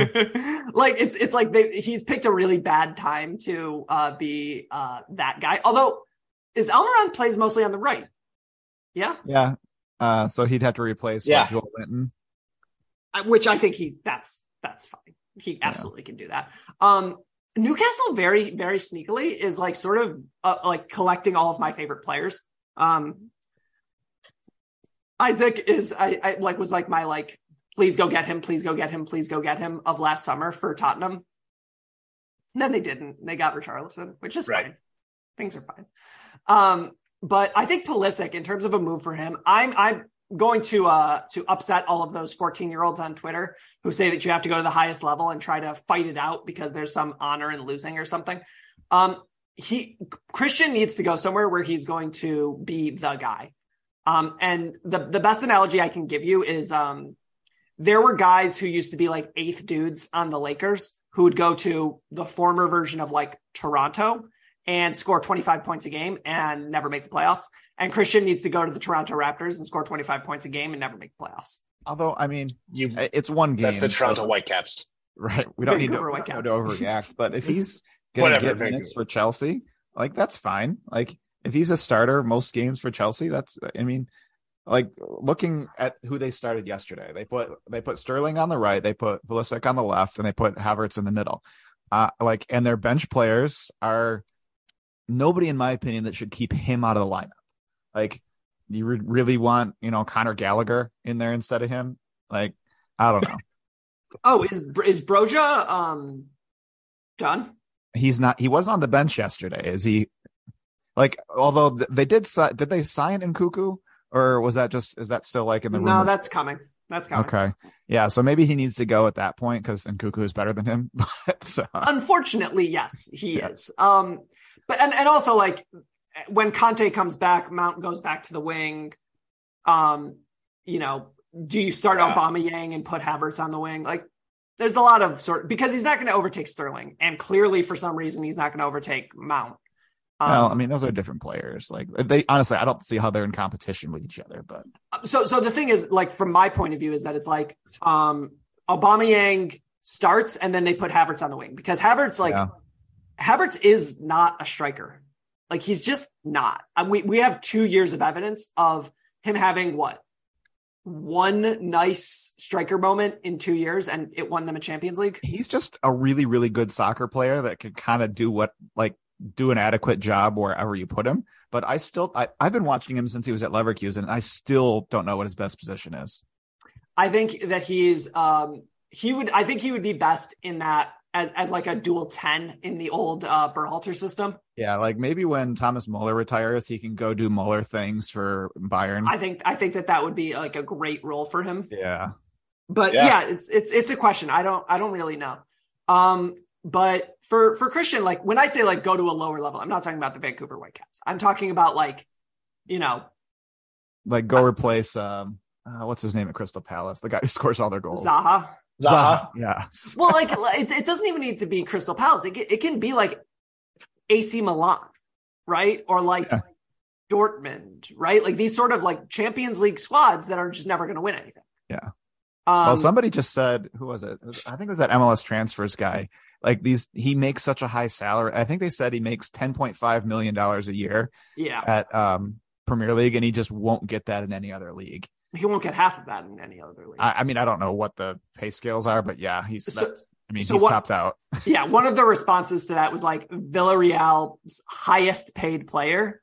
like it's it's like they, he's picked a really bad time to uh, be uh, that guy. Although, is Almiron plays mostly on the right? Yeah, Yeah. Uh, so he'd have to replace Yeah. what, Joelinton. Which I think he's that's that's fine. He absolutely can do that. Um, Newcastle very very sneakily is like sort of uh, like collecting all of my favorite players. Um, Isak is I, I like was like my like please go get him, please go get him, please go get him of last summer for Tottenham. And then they didn't. They got Richarlison, which is Right. fine. Things are fine. Um, but I think Pulisic, in terms of a move for him, I'm I'm going to uh to upset all of those 14 year olds on Twitter who say that you have to go to the highest level and try to fight it out because there's some honor in losing or something. Um, he Christian needs to go somewhere where he's going to be the guy. Um, and the the best analogy I can give you is um, there were guys who used to be like eighth dudes on the Lakers who would go to the former version of like Toronto and score 25 points a game and never make the playoffs. And Christian needs to go to the Toronto Raptors and score 25 points a game and never make playoffs. Although, I mean, You. it's one game. That's the Toronto so- Whitecaps. Right. We don't Vancouver need to, we Whitecaps. don't need to overreact. But if he's [LAUGHS] going to get Vancouver. minutes for Chelsea, like that's fine. Like if he's a starter most games for Chelsea, that's I mean, like looking at who they started yesterday, they put they put Sterling on the right, they put Pulisic on the left, and they put Havertz in the middle. Uh, like, and their bench players are nobody, in my opinion, that should keep him out of the lineup. Like, you re- really want you know Connor Gallagher in there instead of him? Like, I don't know. [LAUGHS] Oh, is is Broja um done? he's not he wasn't on the bench yesterday is he like although th- they did did they sign Nkunku or was that just is that still like in the room? No, rumors? that's coming. That's coming. okay. Yeah, so maybe he needs to go at that point because Nkunku is better than him. [LAUGHS] But so, Unfortunately, yes, he is. Um, but and and also like when Kanté comes back, Mount goes back to the wing. Um, you know, do you start Yeah. Aubameyang and put Havertz on the wing? Like, there's a lot of sort because he's not going to overtake Sterling, and clearly for some reason he's not going to overtake Mount. Um, well, I mean, those are different players. Like they honestly, I don't see how they're in competition with each other. But so so the thing is like from my point of view is that it's like um Aubameyang starts and then they put Havertz on the wing because Havertz like Yeah. Havertz is not a striker. Like he's just not. Uh, We we have 2 years of evidence of him having what one nice striker moment in 2 years and it won them a Champions League. he's just a really, really good soccer player that can kind of do what like do an adequate job wherever you put him. But I still, I, I've been watching him since he was at Leverkusen, and I still don't know what his best position is. I think that he's um he would I think he would be best in that as as like a dual 10 in the old uh Berhalter system. Yeah, like maybe when Thomas Muller retires, he can go do Muller things for Bayern. I think I think that that would be like a great role for him. yeah. But Yeah. yeah. it's it's it's a question. I don't I don't really know. Um but for for Christian like when I say like go to a lower level, I'm not talking about the Vancouver Whitecaps. I'm talking about like you know, Like go replace um uh, what's his name at Crystal Palace? The guy who scores all their goals. Zaha. Zaha. Yeah. Well, like it, it doesn't even need to be Crystal Palace. It can, it can be like AC Milan, right? Or like Yeah. Dortmund, right? Like these sort of like Champions League squads that are just never going to win anything. Yeah. Um, well, somebody just said, who was it? It was- I think it was that MLS transfers guy. Like these, he makes such a high salary. I think they said he makes ten point five million dollars a year yeah, at um, Premier League, and he just won't get that in any other league. He won't get half of that in any other league. I, I mean, I don't know what the pay scales are, but yeah, he's. So- I mean, so he's what- topped out. [LAUGHS] yeah, one of the responses to that was like Villarreal's highest paid player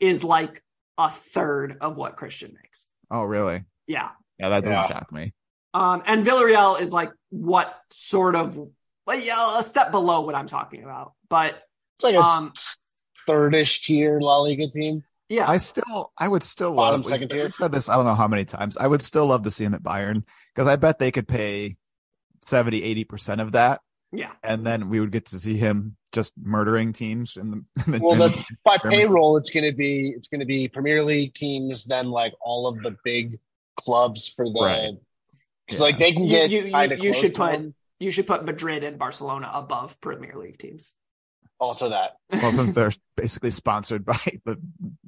is like a third of what Christian makes. Oh, really? Yeah. Yeah, that doesn't Yeah. shock me. Um, and Villarreal is like what sort of, well, yeah, a step below what I'm talking about. But It's like a um, third-ish tier La Liga team. Yeah, I still, I would still Bottom love. second tier? said this. I don't know how many times. I would still love to see him at Bayern because I bet they could pay 70, 80 percent of that, yeah. and then we would get to see him just murdering teams in the. In the, Well, in the, the- by German- payroll, it's going to be it's going to be Premier League teams, then like all of the big clubs for the. Right. Because Yeah. like they can get you- you- kind of you should put- them. You should put Madrid and Barcelona above Premier League teams. Also that. well, since [LAUGHS] they're basically sponsored by the,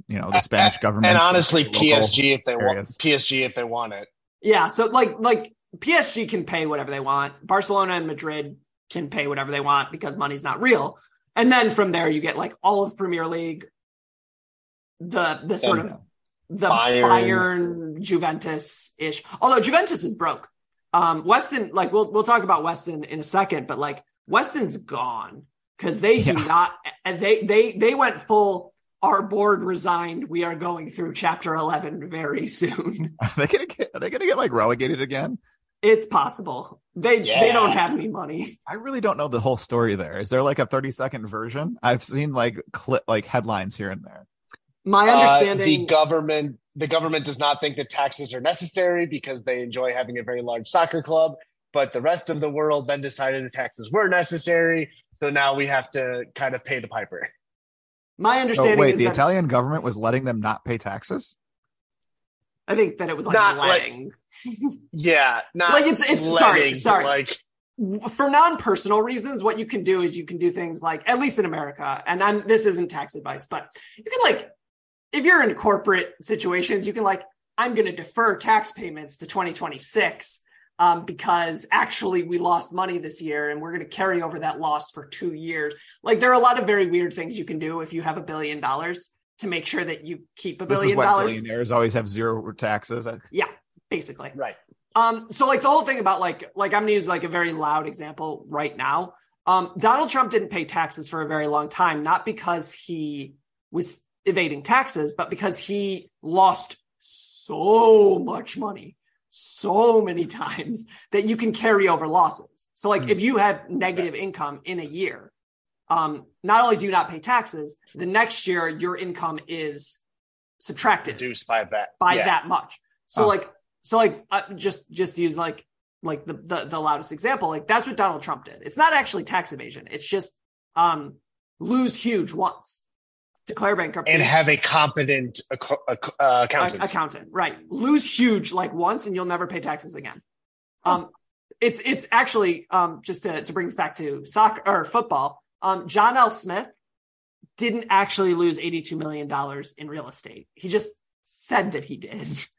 you know, the Spanish government. And honestly, PSG if they want areas. PSG if they want it. Yeah, so like like PSG can pay whatever they want. Barcelona and Madrid can pay whatever they want because money's not real. And then from there you get like all of Premier League, the the sort And of the Bayern. Bayern, Juventus ish. Although Juventus is broke. Um Weston, like we'll we'll talk about Weston in a second, but like Weston's gone because they do Yeah. not and they they they went full our board resigned. We are going through chapter 11 very soon. [LAUGHS] Are they gonna get? Are they gonna get like relegated again? It's possible. They they don't have any money. I really don't know the whole story there. Is there like a 30 second version? I've seen like clip like headlines here and there. My Uh, understanding the government the government does not think that taxes are necessary because they enjoy having a very large soccer club, but the rest of the world then decided the taxes were necessary. So now we have to kind of pay the piper. my So understanding wait, is the that Italian government was letting them not pay taxes? I think that it was like Not like- letting [LAUGHS] Yeah, not Like, it's- it's- sorry, letting, but sorry. Like for non-personal reasons what you can do is you can do things like at least in America and I'm this isn't tax advice but you can like if you're in corporate situations you can like I'm going to defer tax payments to 2026 um, because actually we lost money this year and we're going to carry over that loss for 2 years like there are a lot of very weird things you can do if you have a billion dollars to make sure that you keep a This is billion why dollars billionaires always have zero taxes. yeah basically right. um, so like the whole thing about like like I'm gonna use like a very loud example right now. Um, Donald Trump didn't pay taxes for a very long time, not because he was evading taxes, but because he lost so much money so many [LAUGHS] times that you can carry over losses. So like if you have negative income in a year, um, not only do you not pay taxes, the next year your income is subtracted reduced by that by yeah. that much. So Oh. like so like uh, just just use like like the, the the loudest example like that's what Donald Trump did. It's not actually tax evasion. It's just um lose huge once, declare bankruptcy, and have a competent ac- ac- uh, accountant. A- accountant, right? Lose huge like once, and you'll never pay taxes again. Um, it's it's actually um just to to bring us back to soccer or football. Um, John L. Smith didn't actually lose eighty two million dollars in real estate. He just said that he did. [LAUGHS]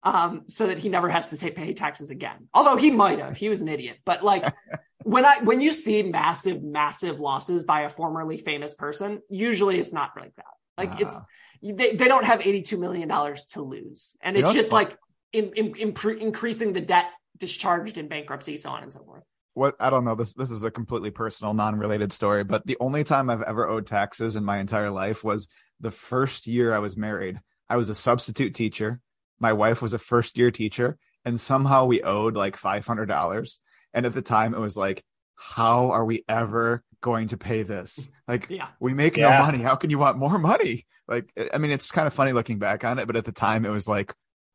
Um, so that he never has to pay taxes again. Although he might have, he was an idiot. But like [LAUGHS] when I when you see massive, massive losses by a formerly famous person, usually it's not like that. Like it's Ah. they, they don't have $82 million to lose. And it's just fun- like in, in, impre- increasing the debt discharged in bankruptcy, so on and so forth. what I don't know this this is a completely personal non-related story but the only time I've ever owed taxes in my entire life was the first year I was married I was a substitute teacher my wife was a first year teacher and somehow we owed like $500 and at the time it was like how are we ever going to pay this like Yeah. we make Yeah. no money how can you want more money like I mean it's kind of funny looking back on it but at the time it was like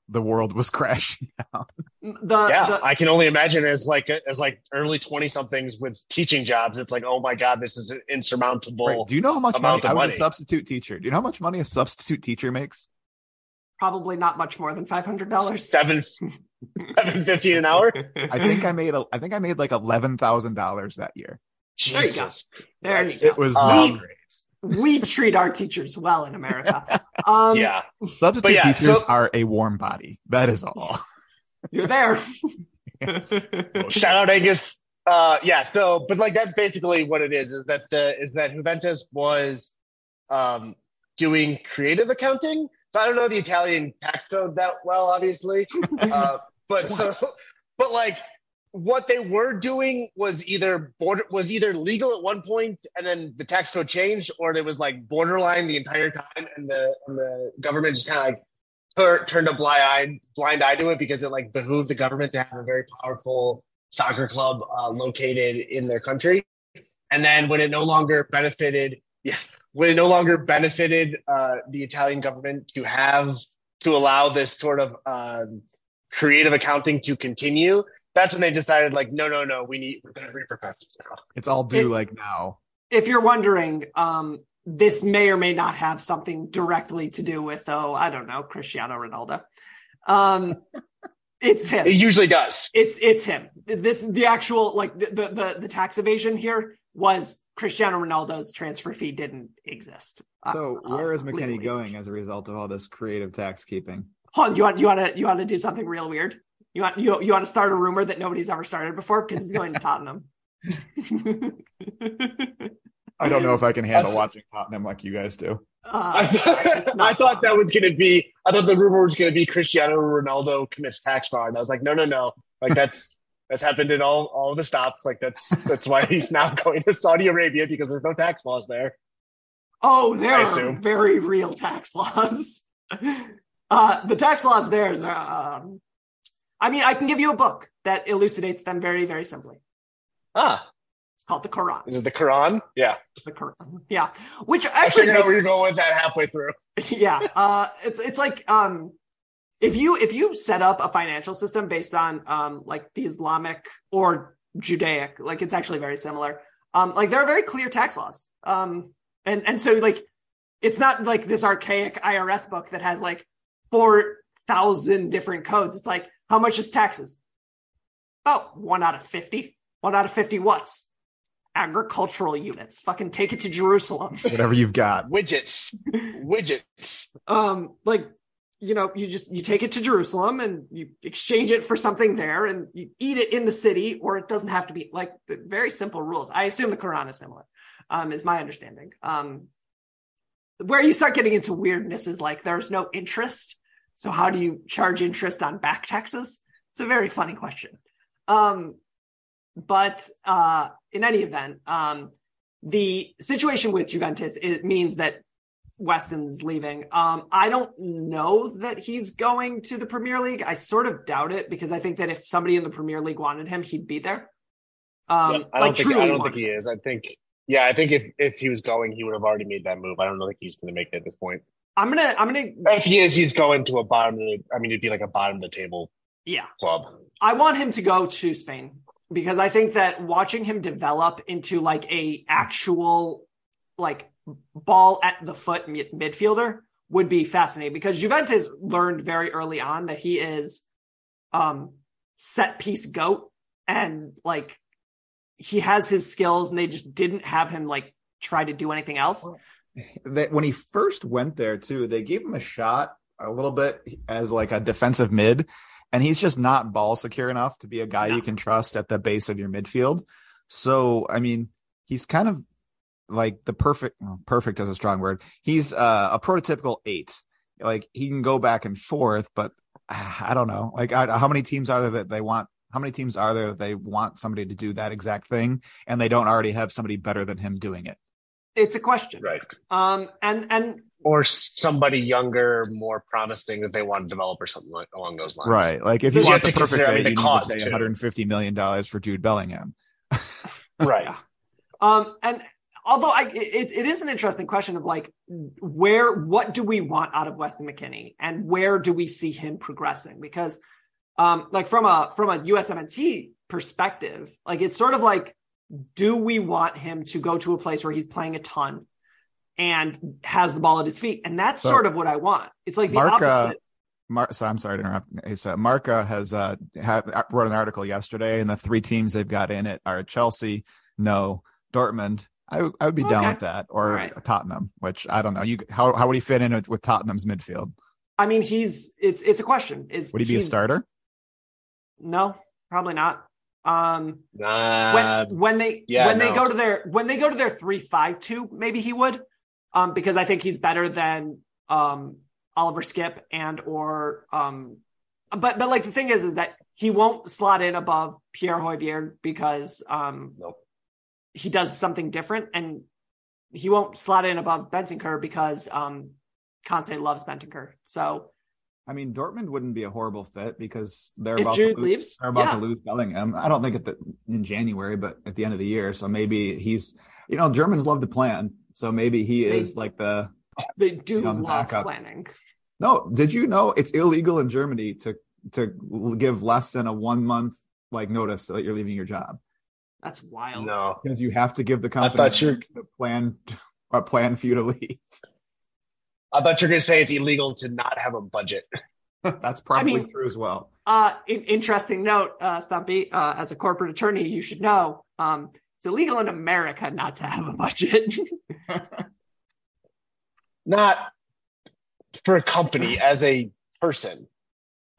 the world was [LAUGHS] crashing down The, yeah, the, I can only imagine as like as like early twenty somethings with teaching jobs. It's like, oh my god, this is an insurmountable. Right. Do you know how much money amount I was money. a substitute teacher? Do you know how much money a substitute teacher makes? probably not much more than $500. Seven, [LAUGHS] seven fifteen an hour. I think I made a, I think I made like eleven thousand dollars that year. There you go. Jesus, There you It was Um, not great. We treat our teachers well in America. [LAUGHS] Um, yeah, Substitute yeah, teachers so- are a warm body. That is all. [LAUGHS] You're there. [LAUGHS] shout out Angus. Uh, yeah. So, but like that's basically what it is. Is that the is that Juventus was um doing creative accounting. So I don't know the Italian tax code that well, obviously. Uh, but so, [LAUGHS] but like what they were doing was either border was either legal at one point and then the tax code changed, or it was like borderline the entire time, and the and the government just kind of like tur- turned a blind eye blind eye to it because it like behooved the government to have a very powerful soccer club uh, located in their country. And then when it no longer benefited, [LAUGHS] yeah, when it no longer benefited uh, the Italian government to have to allow this sort of um, creative accounting to continue, that's when they decided like, no, no, no, we need repercussions now. It's all due It- like now. if you're wondering, um, this may or may not have something directly to do with, oh, I don't know, Cristiano Ronaldo. Um, [LAUGHS] it's him. It usually does. It's it's him. This the actual like the the the, the tax evasion here was Cristiano Ronaldo's transfer fee didn't exist. Uh, So uh, where is McKennie legally. going as a result of all this creative tax keeping? Hold on, you want you want to you want to do something real weird? You want you you want to start a rumor that nobody's ever started before because he's going to Tottenham. I don't know if I can handle That's- watching Tottenham like you guys do. Uh, I, it's [LAUGHS] not thought that was going to be. I thought the rumor was going to be Cristiano Ronaldo commits tax fraud. And I was like, no, no, no. Like that's that's happened in all all the stops. Like that's that's why he's now [LAUGHS] going to Saudi Arabia because there's no tax laws there. Oh, there I are assume. very real tax laws. [LAUGHS] uh, the tax laws there is, um, I mean, I can give you a book that elucidates them very, very simply. Ah, It's called the Quran. is it the Quran? Yeah, The Quran. Yeah. Which I actually, figured out where you're going with that halfway through. [LAUGHS] yeah. Uh, it's, it's like, um, if you, if you set up a financial system based on, um, like the Islamic or Judaic, like it's actually very similar. Um, like there are very clear tax laws. Um, and, and so like, it's not like this archaic IRS book that has like 4,000 different codes. It's like, how much is taxes? Oh, one out of 50. One out of 50 what's? Agricultural units. Fucking take it to Jerusalem. [LAUGHS] Whatever you've got. Widgets, widgets. um like you know you just you take it to jerusalem and you exchange it for something there and you eat it in the city or it doesn't have to be like the very simple rules i assume the quran is similar um is my understanding um where you start getting into weirdness is like there's no interest so how do you charge interest on back taxes it's a very funny question um but uh in any event um the situation with juventus it means that Weston's leaving. Um, I don't know that he's going to the Premier League. I sort of doubt it because I think that if somebody in the Premier League wanted him, he'd be there. Um, Yeah, I don't like think I don't think he is. I think yeah, I think if if he was going, he would have already made that move. I don't know think he's going to make it at this point. I'm gonna I'm gonna If he is, he's going to a bottom. Of the, I mean, it'd be like a bottom of the table yeah. club. I want him to go to Spain because I think that watching him develop into like a actual like ball at the foot mid- midfielder would be fascinating because Juventus learned very early on that he is um set piece goat and like he has his skills and they just didn't have him like try to do anything else. That when he first went there too, they gave him a shot a little bit as like a defensive mid, and he's just not ball secure enough to be a guy you can trust at the base of your midfield. So I mean, he's kind of like the perfect well, perfect is a strong word. He's uh, a prototypical eight. Like he can go back and forth, but uh, I don't know. Like I, how many teams are there that they want? How many teams are there that they want somebody to do that exact thing, and they don't already have somebody better than him doing it? It's a question. Right. Um and and Or somebody younger, more promising that they want to develop or something like, along those lines. Right. Like if you Because you want the to perfect consider, I mean, the you need to pay too. 150 million dollars for Jude Bellingham. [LAUGHS] Right. Um, and although I, it, it is an interesting question of like, where, what do we want out of Weston McKennie and where do we see him progressing? Because, um, like from a, from a USMNT perspective, like it's sort of like, do we want him to go to a place where he's playing a ton and has the ball at his feet? And that's So- sort of what I want. It's like the Mark, uh, opposite. Mar- so I'm sorry to interrupt. Hey, so Marca has uh have, wrote an article yesterday, and the three teams they've got in it are Chelsea, no, Dortmund. I, w- I would be down with that, or right. Tottenham, which I don't know. You how how would he fit in with, with Tottenham's midfield? I mean, he's, it's, it's a question. It's, Would he be a starter? No, probably not. Um, Nah, when when they yeah, when they go to their when they go to their three five two, maybe he would, um, because I think he's better than um Oliver Skipp and or um, but but like the thing is is that he won't slot in above Pierre Højbjerg because um Nope. he does something different and he won't slot in above Bentancur because um Conte loves Bentancur. So I mean, Dortmund wouldn't be a horrible fit because they're if about Jude to lose, leaves, they're about yeah, to lose Bellingham. I don't think at the, in January, but at the end of the year. So maybe he's, you know, Germans love to plan. So maybe he They- is like the they do You know, the love backup. planning. No, did you know it's illegal in Germany to to give less than a one month like notice that you're leaving your job That's wild. no. because you have to give the I company thought you were, a plan a plan for you to leave. I thought you were going to say it's illegal to not have a budget. [LAUGHS] [LAUGHS] That's probably mean- true as well. Uh, in- interesting note, uh, Stumpy, uh, as a corporate attorney, you should know, um, it's illegal in America not to have a budget. [LAUGHS] Not for a company, as a person.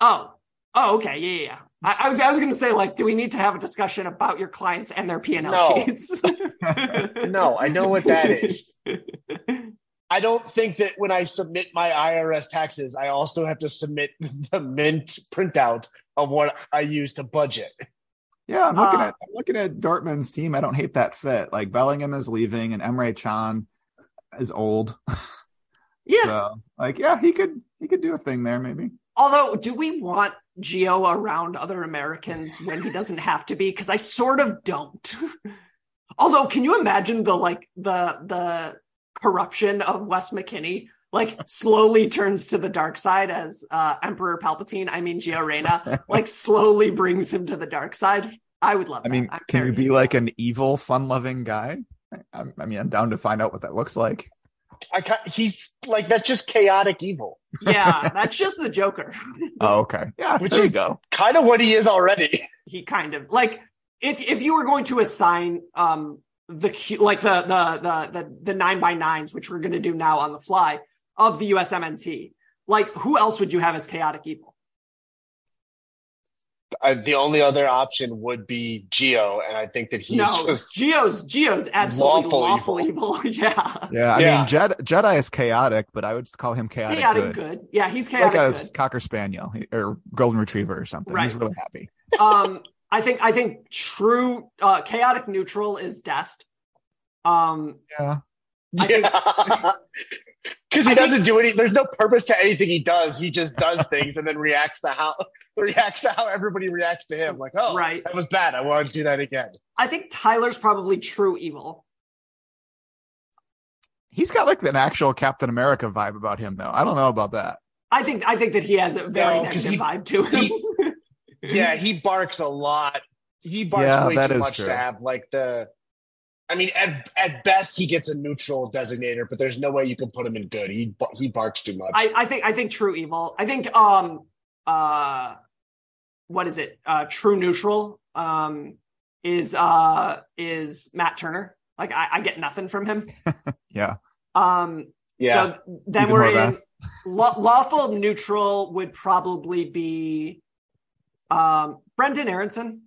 oh, oh, okay. Yeah, yeah, yeah. I, I was, I was going to say, like, do we need to have a discussion about your clients and their P&L No. sheets? No, I know what that is. I don't think that when I submit my IRS taxes, I also have to submit [LAUGHS] the mint printout of what I use to budget. Yeah, I'm looking Uh, at I'm looking at Dortmund's team. I don't hate that fit. Like Bellingham is leaving and Emre Can is old. [LAUGHS] yeah. So like yeah, he could he could do a thing there maybe. Although, do we want Gio around other Americans when he doesn't have to be? Because I sort of don't. [LAUGHS] Although, can you imagine the like the the corruption of Wes McKennie? Like slowly turns to the dark side as uh, Emperor Palpatine. I mean, Gio Reyna [LAUGHS] like slowly brings him to the dark side. I would love. I that. mean, I'm can very you be into like that. an evil, fun-loving guy? I, I mean, I'm down to find out what that looks like. I ca- he's like that's just chaotic evil, Yeah, [LAUGHS] that's just the Joker. Oh, okay. Yeah, Which there you is- go. kind of what he is already. he kind of like if if you were going to assign um the Q- like the the the the, the nine by nines which we're going to do now on the fly of the USMNT like who else would you have as chaotic evil Uh, the only other option would be Gio, and I think that he's no just Gio's Gio's absolutely lawful lawful, evil, [LAUGHS] yeah Yeah, I Yeah. mean, Jed, Jedi is chaotic, but I would call him chaotic, chaotic good. good. yeah he's chaotic. Like chaotic a good cocker spaniel or golden retriever or something. He's really happy. um I think I think true uh chaotic neutral is Dest um Yeah. I yeah. [LAUGHS] Because he I doesn't do any. There's no purpose to anything he does. He just does [LAUGHS] things and then reacts to how [LAUGHS] reacts to how everybody reacts to him. Like, oh, Right. that was bad. I want to do that again. I think Tyler's probably true evil He's got like an actual Captain America vibe about him, though. I don't know about that. I think I think that he has a very No, 'cause negative he- vibe to him. Yeah, [LAUGHS] he barks a lot. He barks Yeah, way that too is much true. to have like the. I mean, at at best he gets a neutral designator, but there's no way you can put him in good. He he barks too much. I, I think I think true evil. I think um uh what is it? Uh true neutral um is uh is Matt Turner. Like I, I get nothing from him. [LAUGHS] Yeah. Um Yeah. so then Ethan we're in [LAUGHS] law, lawful neutral would probably be um Brenden Aaronson.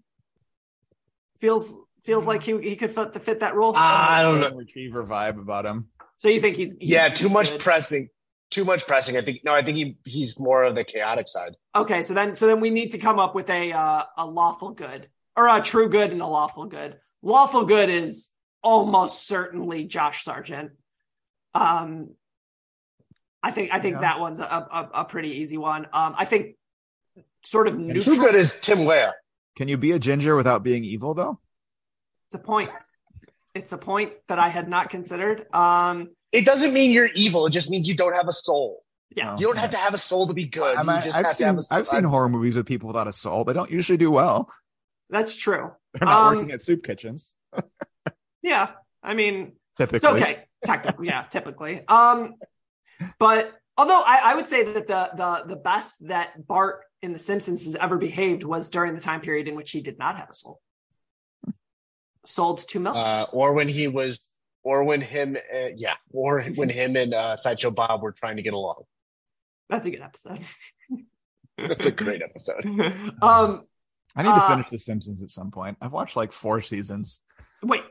Feels feels like he he could fit, fit that role. I don't know. Golden Retriever vibe about him. so you think he's, he's yeah, too he's much good. pressing. Too much pressing. I think no. I think he he's more of the chaotic side. Okay, so then so then we need to come up with a uh, a lawful good or a true good and a lawful good. Lawful good is almost certainly Josh Sargent. Um, I think I think Yeah. that one's a, a a pretty easy one. Um, I think sort of And neutral. true good is Tim Weah. Can you be a ginger without being evil, though? It's a point. It's a point that I had not considered. Um, It doesn't mean you're evil. It just means you don't have a soul. yeah, Oh, You don't okay. have to have a soul to be good. I you mean, just I've have to seen have a soul. I've seen horror movies with people without a soul. They don't usually do well. that's true. They're not Um, working at soup kitchens [LAUGHS] Yeah, I mean, typically. It's okay. Technically, yeah, typically. Um, but although I, I would say that the the the best that Bart in The Simpsons has ever behaved was during the time period in which he did not have a soul. Sold to milk. uh, or when he was, or when him, uh, yeah, or when him and uh, Sideshow Bob were trying to get along. That's a good episode. [LAUGHS] That's a great episode. [LAUGHS] um, I need to uh, finish The Simpsons at some point. I've watched like four seasons. wait.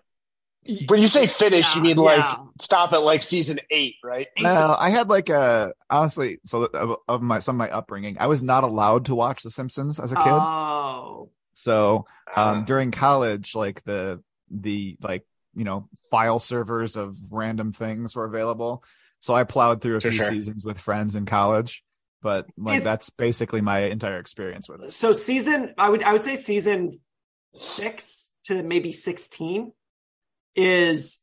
When you say finish, you Yeah, mean like yeah. stop at like season eight, right? Well, I had like a honestly, so of, of my some of my upbringing, I was not allowed to watch The Simpsons as a kid. Oh, so um, Uh, during college, like the the like you know file servers of random things were available. So I plowed through a Sure, few sure. seasons with friends in college, but like It's- that's basically my entire experience with it. so season I would I would say season six to maybe sixteen is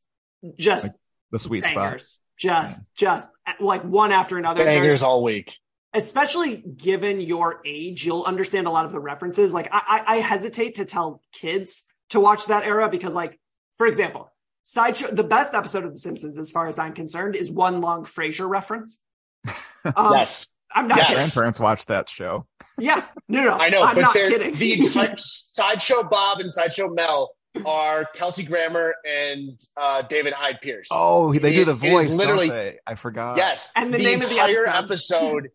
just Like, The sweet spot. bangers. Just just like one after another. Bangers There's- all week. especially given your age, you'll understand a lot of the references. Like I, I, I hesitate to tell kids to watch that era because, like, for example, sideshow. The best episode of The Simpsons, as far as I'm concerned, is one long Frasier reference. [LAUGHS] Um, yes, I'm not Yes. kidding. Grandparents watched that show. Yeah, no, no, I know, I'm but not they're- kidding. the [LAUGHS] entire Sideshow Bob and Sideshow Mel are Kelsey Grammer and uh, David Hyde Pierce. Oh, they do the voice, literally- don't they? I forgot. yes, And the name of the entire episode. episode.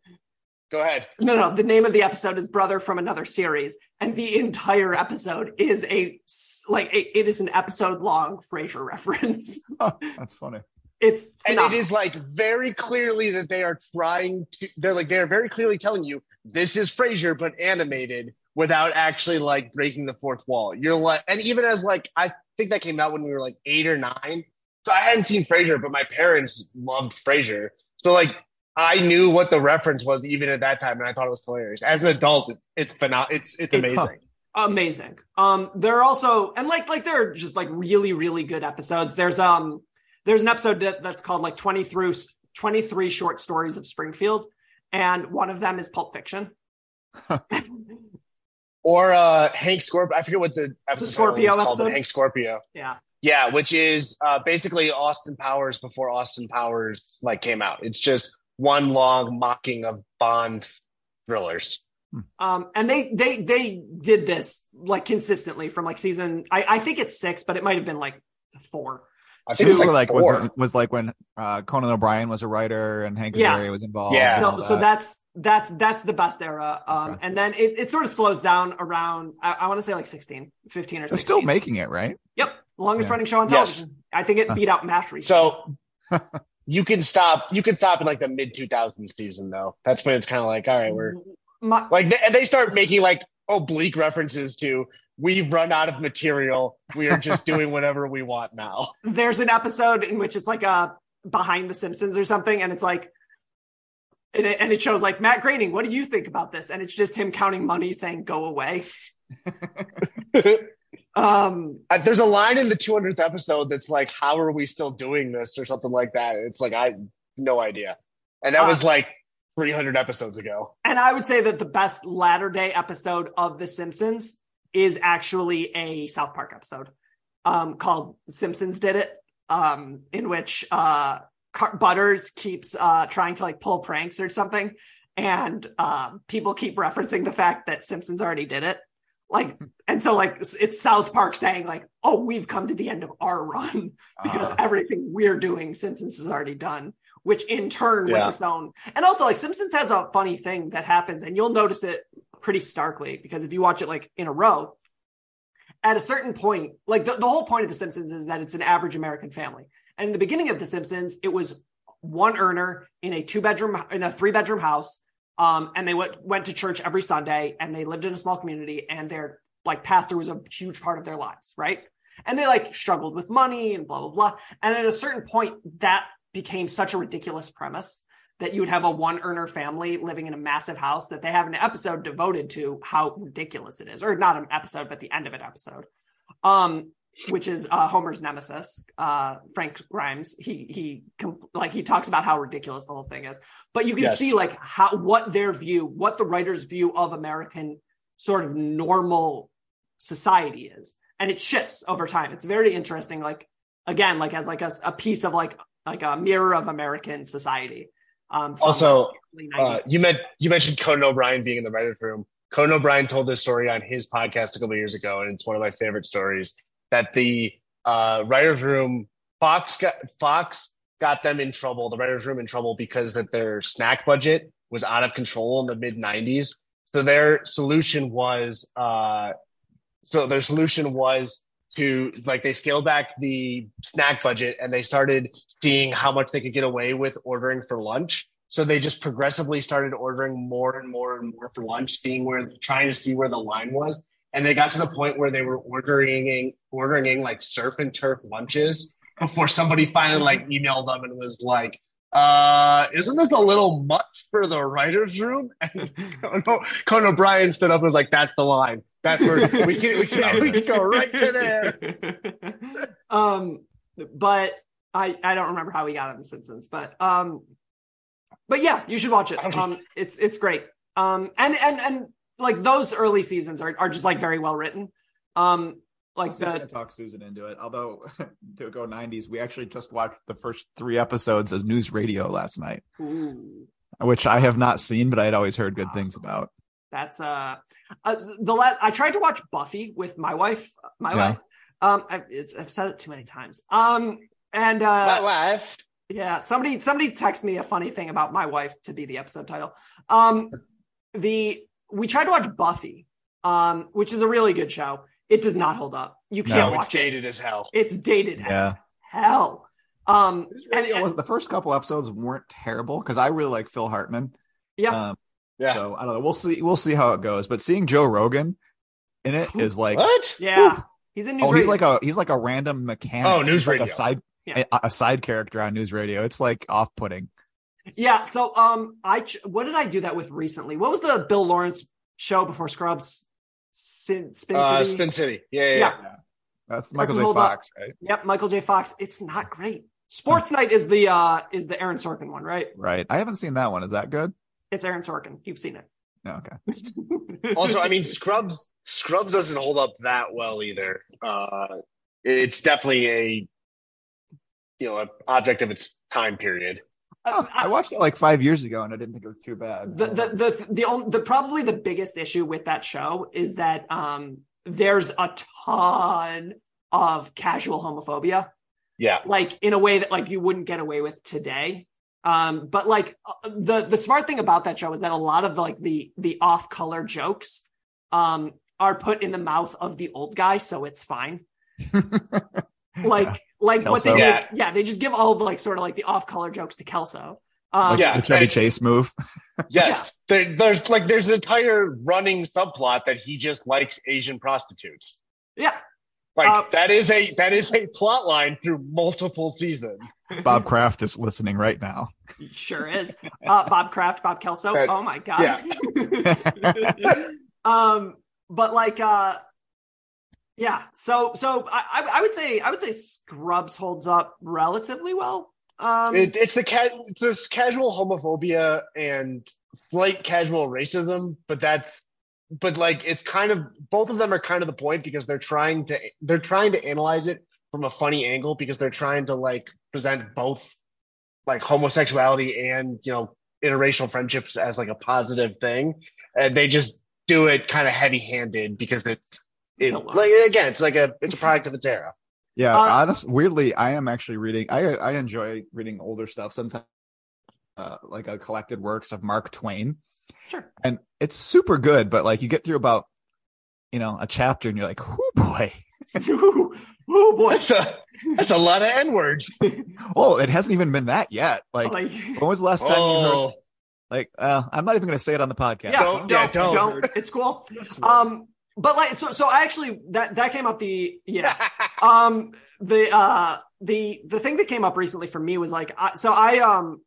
Go ahead. no, no. The name of the episode is "Brother from Another Series," and the entire episode is a like a, it is an episode long Frasier reference. [LAUGHS] that's funny. It's and it is like very clearly that they are trying to they're like they're very clearly telling you this is Frasier but animated without actually like breaking the fourth wall. You're like and even as like I think that came out when we were like 8 or 9. So I hadn't seen Frasier but my parents loved Frasier. So like I knew what the reference was even at that time and I thought it was hilarious. As an adult it, it's phenomenal. it's it's It's amazing. amazing. Um, there are also and like like there are just like really really good episodes. There's um there's an episode that, that's called like 20 through 23 short stories of Springfield, and one of them is Pulp Fiction. [LAUGHS] Or uh Hank Scorpio I forget what the episode Scorpio title is called, episode? Hank Scorpio. yeah, Yeah, which is uh, basically Austin Powers before Austin Powers like came out. It's just one long mocking of Bond thrillers. um, and they they they did this like consistently from like season. I I think it's six, but it might have been like four. I think Two it's like, like, four. was was like when uh, Conan O'Brien was a writer and Hank Yeah. Azaria was involved. Yeah. so all so that's that's that's the best era um Okay. and then it, it sort of slows down around i, I want to say like 16 15 or 16 they're still making it, right? yep longest Yeah. running show on Yes. television i think it beat out mash recently. So [LAUGHS] you can stop. You can stop in like the mid 2000s season though. That's when it's kind of like, all right, we're My, like, they, and they start making like oblique references to we've run out of material. We are just [LAUGHS] doing whatever we want now. there's an episode in which it's like a behind the simpsons or something and it's like and it, and it shows like matt groening what do you think about this and it's just him counting money saying go away [LAUGHS] Um, There's a line in the 200th episode that's like, "How are we still doing this?" or something like that. It's like I no idea, and that Uh, was like 300 episodes ago. and I would say that the best latter day episode of The Simpsons is actually a South Park episode um, called Simpsons Did It, um, in which uh, Car- Butters keeps uh, trying to like pull pranks or something. And um, people keep referencing the fact that Simpsons already did it. Like, and so like it's- South Park saying like, "Oh, we've come to the end of our [LAUGHS] run because Uh, everything we're doing, Simpsons has already done." Which in turn was Yeah. its own. And also, like Simpsons has a funny thing that happens, and you'll notice it pretty starkly because if you watch it like in a row, at a certain point, like the, the whole point of The Simpsons is that it's an average American family. And in the beginning of The Simpsons, it was one earner in a two bedroom in a three bedroom house. Um, and they went went to church every Sunday and they lived in a small community and their like pastor was a huge part of their lives, right? And they like struggled with money and blah blah blah. And at a certain point, that became such a ridiculous premise that you would have a one earner family living in a massive house that they have an episode devoted to how ridiculous it is, or not an episode, but the end of an episode. Um, which is uh, Homer's nemesis, uh, Frank Grimes. He he like he talks about how ridiculous the whole thing is. But you can Yes. see like how what their view, what the writer's view of American sort of normal society is, and it shifts over time. It's very interesting. Like again, like as like a, a piece of like like a mirror of American society. Um, Also, Uh, you meant you mentioned Conan O'Brien being in the writers' room. Conan O'Brien told this story on his podcast a couple years ago, and it's one of my favorite stories. That the uh, writers' room Fox got Fox got them in trouble. The writers' room in trouble because that their snack budget was out of control in the mid '90s. So their solution was, uh, so their solution was to like they scaled back the snack budget and they started seeing how much they could get away with ordering for lunch. So they just progressively started ordering more and more and more for lunch, seeing where trying to see where the line was. And they got to the point where they were ordering ordering like surf and turf lunches before somebody finally like emailed them and was like, uh, isn't this a little much for the writer's room? [LAUGHS] And Conan, Conan O'Brien stood up and was like, that's the line. That's where [LAUGHS] we can we can, we can go right to there. [LAUGHS] um, but I I don't remember how we got on The Simpsons, but um, but yeah, you should watch it. Um, it's it's great. Um, and and and like those early seasons are are just like very well written. Um, like I'm gonna the talk Susan into it. Although [LAUGHS] to go '90s, we actually just watched the first three episodes of News Radio last night, ooh, which I have not seen, but I had always heard good things about. that's uh, uh the last I tried to watch Buffy with my wife. My Yeah. wife. Um, I, it's I've said it too many times. Um, and uh, My wife. Yeah, somebody somebody text me a funny thing about my wife to be the episode title. Um the we tried to watch Buffy, um, which is a really good show. It does not hold up. You can't it's watch it. dated as hell. It's dated Yeah. as hell. Um and, It was the first couple episodes weren't terrible because I really like Phil Hartman. yeah, Um, Yeah. So I don't know. We'll see. We'll see how it goes. But seeing Joe Rogan in it is like, what? yeah. He's in news oh, he's like a he's like a random mechanic. Oh, news like radio. a side Yeah. a, a side character on news radio. It's like off putting. Yeah, so um I ch- what did I do that with recently? What was the Bill Lawrence show before Scrubs? Sin, Spin City. Uh, Spin City. Yeah, yeah. Yeah. yeah. That's Michael Doesn't J. hold up. Fox, right? Yep, Michael J. Fox. It's not great. Sports Night is the uh is the Aaron Sorkin one, right? Right. I haven't seen that one. Is that good? It's Aaron Sorkin. You've seen it. No, okay. [LAUGHS] Also, I mean, Scrubs Scrubs doesn't hold up that well either. Uh, it's definitely a you know an object of its time period. Oh, I watched it like five years ago and I didn't think it was too bad. the the the the, only, the probably the biggest issue with that show is that um there's a ton of casual homophobia Yeah, like in a way that like you wouldn't get away with today um but like uh, the the smart thing about that show is that a lot of like the the off color jokes um are put in the mouth of the old guy so it's fine [LAUGHS] like like what they Kelso. do is, Yeah. yeah they just give all the like sort of like the off color jokes to kelso um like Yeah, the Chevy and- Chase move. [LAUGHS] yes. There, there's like there's an entire running subplot that he just likes Asian prostitutes. yeah Like Uh, that is a that is a plot line through multiple seasons. Bob Kraft is listening right now. Sure is. Uh, Bob Kraft, Bob Kelso. That- oh my god. [LAUGHS] um, but like, uh, Yeah. So so I I- I would say I would say Scrubs holds up relatively well. Um, It, it's the ca- it's this casual homophobia and slight casual racism, but that, but like it's kind of both of them are kind of the point because they're trying to they're trying to analyze it from a funny angle because they're trying to like present both like homosexuality and you know interracial friendships as like a positive thing, and they just do it kind of heavy handed because it's it No like again it's like a it's a product of its era. Yeah, Uh, honest, weirdly, I am actually reading. I I enjoy reading older stuff sometimes, uh, like a collected works of Mark Twain, sure. and it's super good. But like, you get through about, you know, a chapter, and you're like, "Oh boy." [LAUGHS] Ooh, ooh, boy. That's a that's a lot of n words. Well, [LAUGHS] it hasn't even been that yet. Like, Like- when was the last time you heard? Oh, Like, uh, I'm not even going to say it on the podcast. yeah, Don't- don't, don't, don't. It's cool. Um, but like, so, so I actually that that came up the yeah. [LAUGHS] um, the uh, the the thing that came up recently for me was like, I, so I um,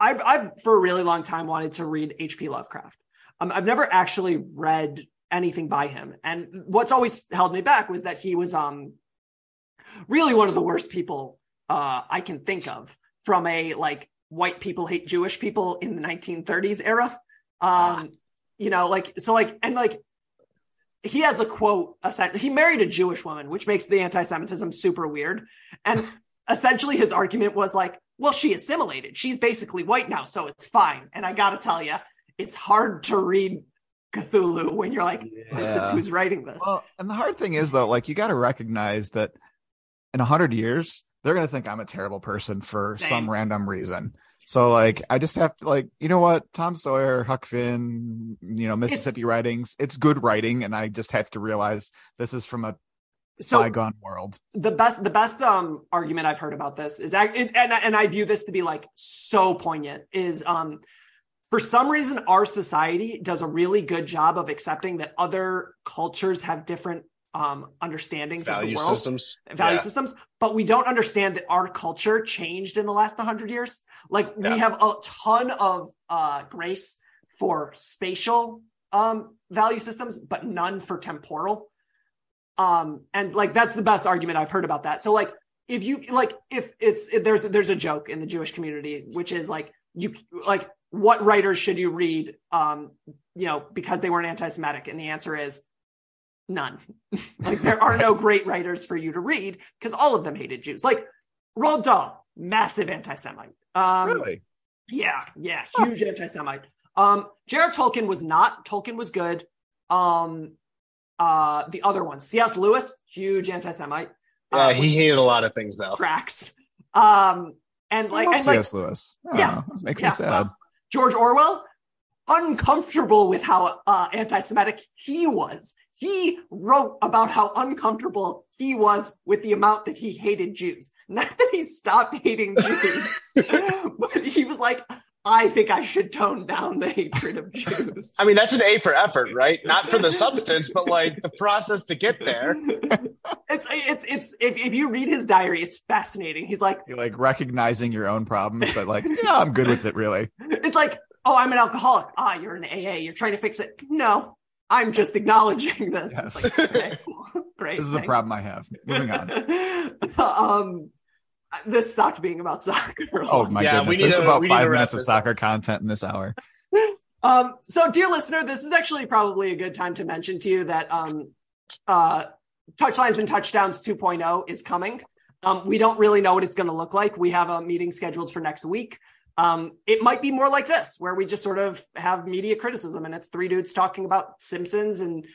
I've I've for a really long time wanted to read H.P. Lovecraft. Um, I've never actually read anything by him, and what's always held me back was that he was um, really one of the worst people uh I can think of from a like white people hate Jewish people in the 1930s era. Um, you know, like so, like and like he has a quote. He married a Jewish woman, which makes the anti-Semitism super weird. And [LAUGHS] essentially, his argument was like, "Well, she assimilated. She's basically white now, so it's fine." And I got to tell you, it's hard to read Cthulhu when you're like, "This is who's writing this." Well, and the hard thing is though, like you got to recognize that in a hundred years, they're going to think I'm a terrible person for Same. some random reason. So like, I just have to like, you know what, Tom Sawyer, Huck Finn, you know, Mississippi writings, it's good writing. And I just have to realize this is from a so bygone world. the best the best um argument I've heard about this is act- it, and and I view this to be like so poignant is um for some reason our society does a really good job of accepting that other cultures have different um understandings of the world systems. value Yeah. systems but we don't understand that our culture changed in the last 100 years like Yeah. we have a ton of uh grace for spatial um value systems but none for temporal um and like that's the best argument i've heard about that so like if you like if it's if there's there's a joke in the jewish community which is like you like what writers should you read um you know because they weren't anti-semitic and the answer is none [LAUGHS] like there are no great writers for you to read because all of them hated jews like roald dahl massive anti-semite um really? yeah, yeah, huge anti-Semite. Um, J.R. Tolkien was not. Tolkien was good. Um, uh, the other one, C.S. Lewis, huge anti-Semite. Yeah, Uh, he hated a lot of things though. cracks. Um, and like, I love and like, C.S. Lewis. I don't yeah. know, It's making yeah, me sad. well, George Orwell, uncomfortable with how uh, anti-Semitic he was. He wrote about how uncomfortable he was with the amount that he hated Jews. Not that he stopped hating Jews, [LAUGHS] but he was like, I think I should tone down the hatred of Jews. I mean, that's an A for effort, right? Not for the substance, but like the process to get there. [LAUGHS] it's it's it's if, if you read his diary, it's fascinating. He's like, You're like recognizing your own problems, but like, yeah, I'm good with it, really. [LAUGHS] it's like, oh, I'm an alcoholic. Ah, you're an AA. You're trying to fix it. No, I'm just acknowledging this. Yes. like, okay, cool. [LAUGHS] great. This is a problem I have. Moving on. um, this stopped being about soccer. Oh my Yeah, goodness. we need There's to- about we need to five minutes of this up. soccer content in this hour. [LAUGHS] Um, so dear listener, this is actually probably a good time to mention to you that um, uh, Touchlines and Touchdowns 2.0 is coming. Um, we don't really know what it's going to look like. We have a meeting scheduled for next week. Um, it might be more like this, where we just sort of have media criticism and it's three dudes talking about Simpsons and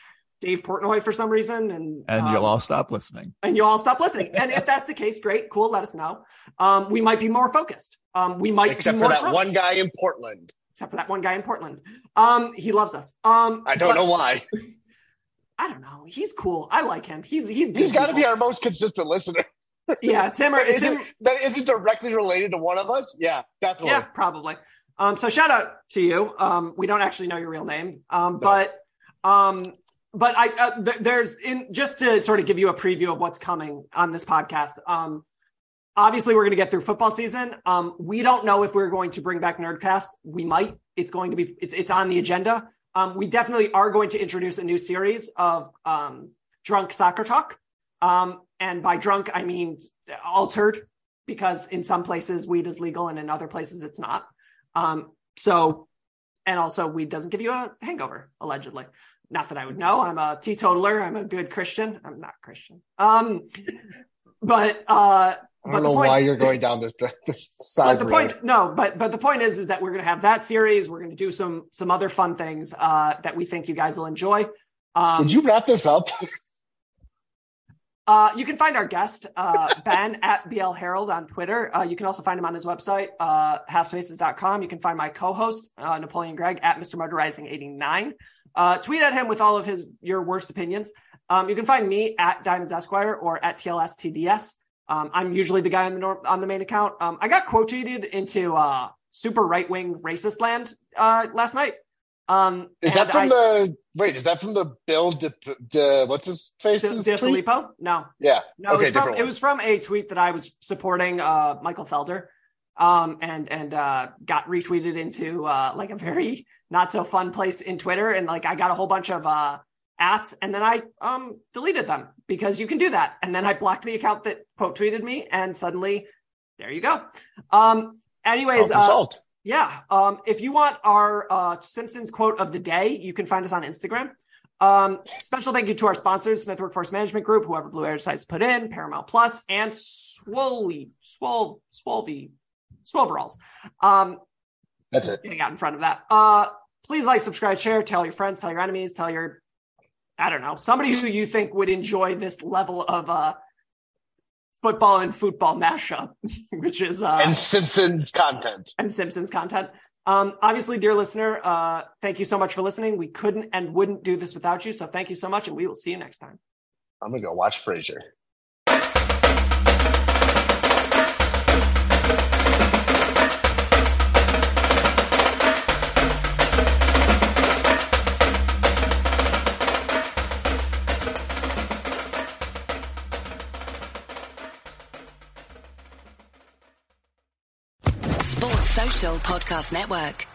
Dave Portnoy for some reason. And, And um, you'll all stop listening. and you'll all stop listening. And if that's the case, great, cool, let us know. Um, we might be more focused. Um, we might Except be for that drunk. one guy in Portland. except for that one guy in Portland. Um, he loves us. Um, I don't but- know why. [LAUGHS] I don't know. He's cool. I like him. He's he's He's got to be our most consistent listener. [LAUGHS] yeah. It's him or it's Is him. it, that isn't directly related to one of us? Yeah, definitely. Yeah, probably. Um, so shout out to you. Um, we don't actually know your real name. Um, No. but um, but I uh, th- there's in just to sort of give you a preview of what's coming on this podcast. Um, obviously we're going to get through football season. Um, we don't know if we're going to bring back Nerdcast. We might. It's going to be. It's it's on the agenda. Um, we definitely are going to introduce a new series of um drunk soccer talk. Um, and by drunk, I mean altered because in some places weed is legal and in other places it's not. Um, so, and also weed doesn't give you a hangover, allegedly. Not that I would know. I'm a teetotaler. I'm a good Christian. I'm not Christian. Um, but uh, I don't know point, why you're going [LAUGHS] down this, this side. But the road. point, no, but but the point is, is that we're going to have that series. We're going to do some some other fun things uh, that we think you guys will enjoy. Um, Would you wrap this up? Uh, you can find our guest, uh, Ben [LAUGHS] at BL Herald on Twitter. Uh, you can also find him on his website, uh, halfspaces.com. You can find my co-host, uh, Napoleon Gregg at Mr. Motorizing 89. Uh, tweet at him with all of his, your worst opinions. Um, you can find me at Diamonds Esquire or at TLS TDS. Um, I'm usually the guy on the nor- on the main account. Um, I got quote tweeted into, uh, super right wing racist land, uh, last night. Um, Is that from I- the wait? Is that from the Bill? De, de, what's his face? De, De Filippo? No, Yeah. No, okay, it, was from, it was from a tweet that I was supporting uh, Michael Felder, um, and and uh, got retweeted into uh, like a very not so fun place in Twitter, and like I got a whole bunch of uh, ats, and then I um, deleted them because you can do that, and then I blocked the account that quote tweeted me, and suddenly there you go. Um, anyways, uh, yeah. Um, if you want our uh, Simpsons quote of the day, you can find us on Instagram. Um, special thank you to our sponsors, Smith Workforce Management Group, whoever Blue Air decides to put in, Paramount Plus, and Swoley, Swol, Swolvy, Swoveralls. Um, That's it. getting out in front of that. Uh, please like, subscribe, share, tell your friends, tell your enemies, tell your, I don't know, somebody who you think would enjoy this level of uh, football and football mashup, [LAUGHS] which is uh, and Simpsons content. and Simpsons content. Um, obviously, dear listener, uh, thank you so much for listening. We couldn't and wouldn't do this without you. So thank you so much, and we will see you next time. I'm gonna go watch Frasier. Podcast Network.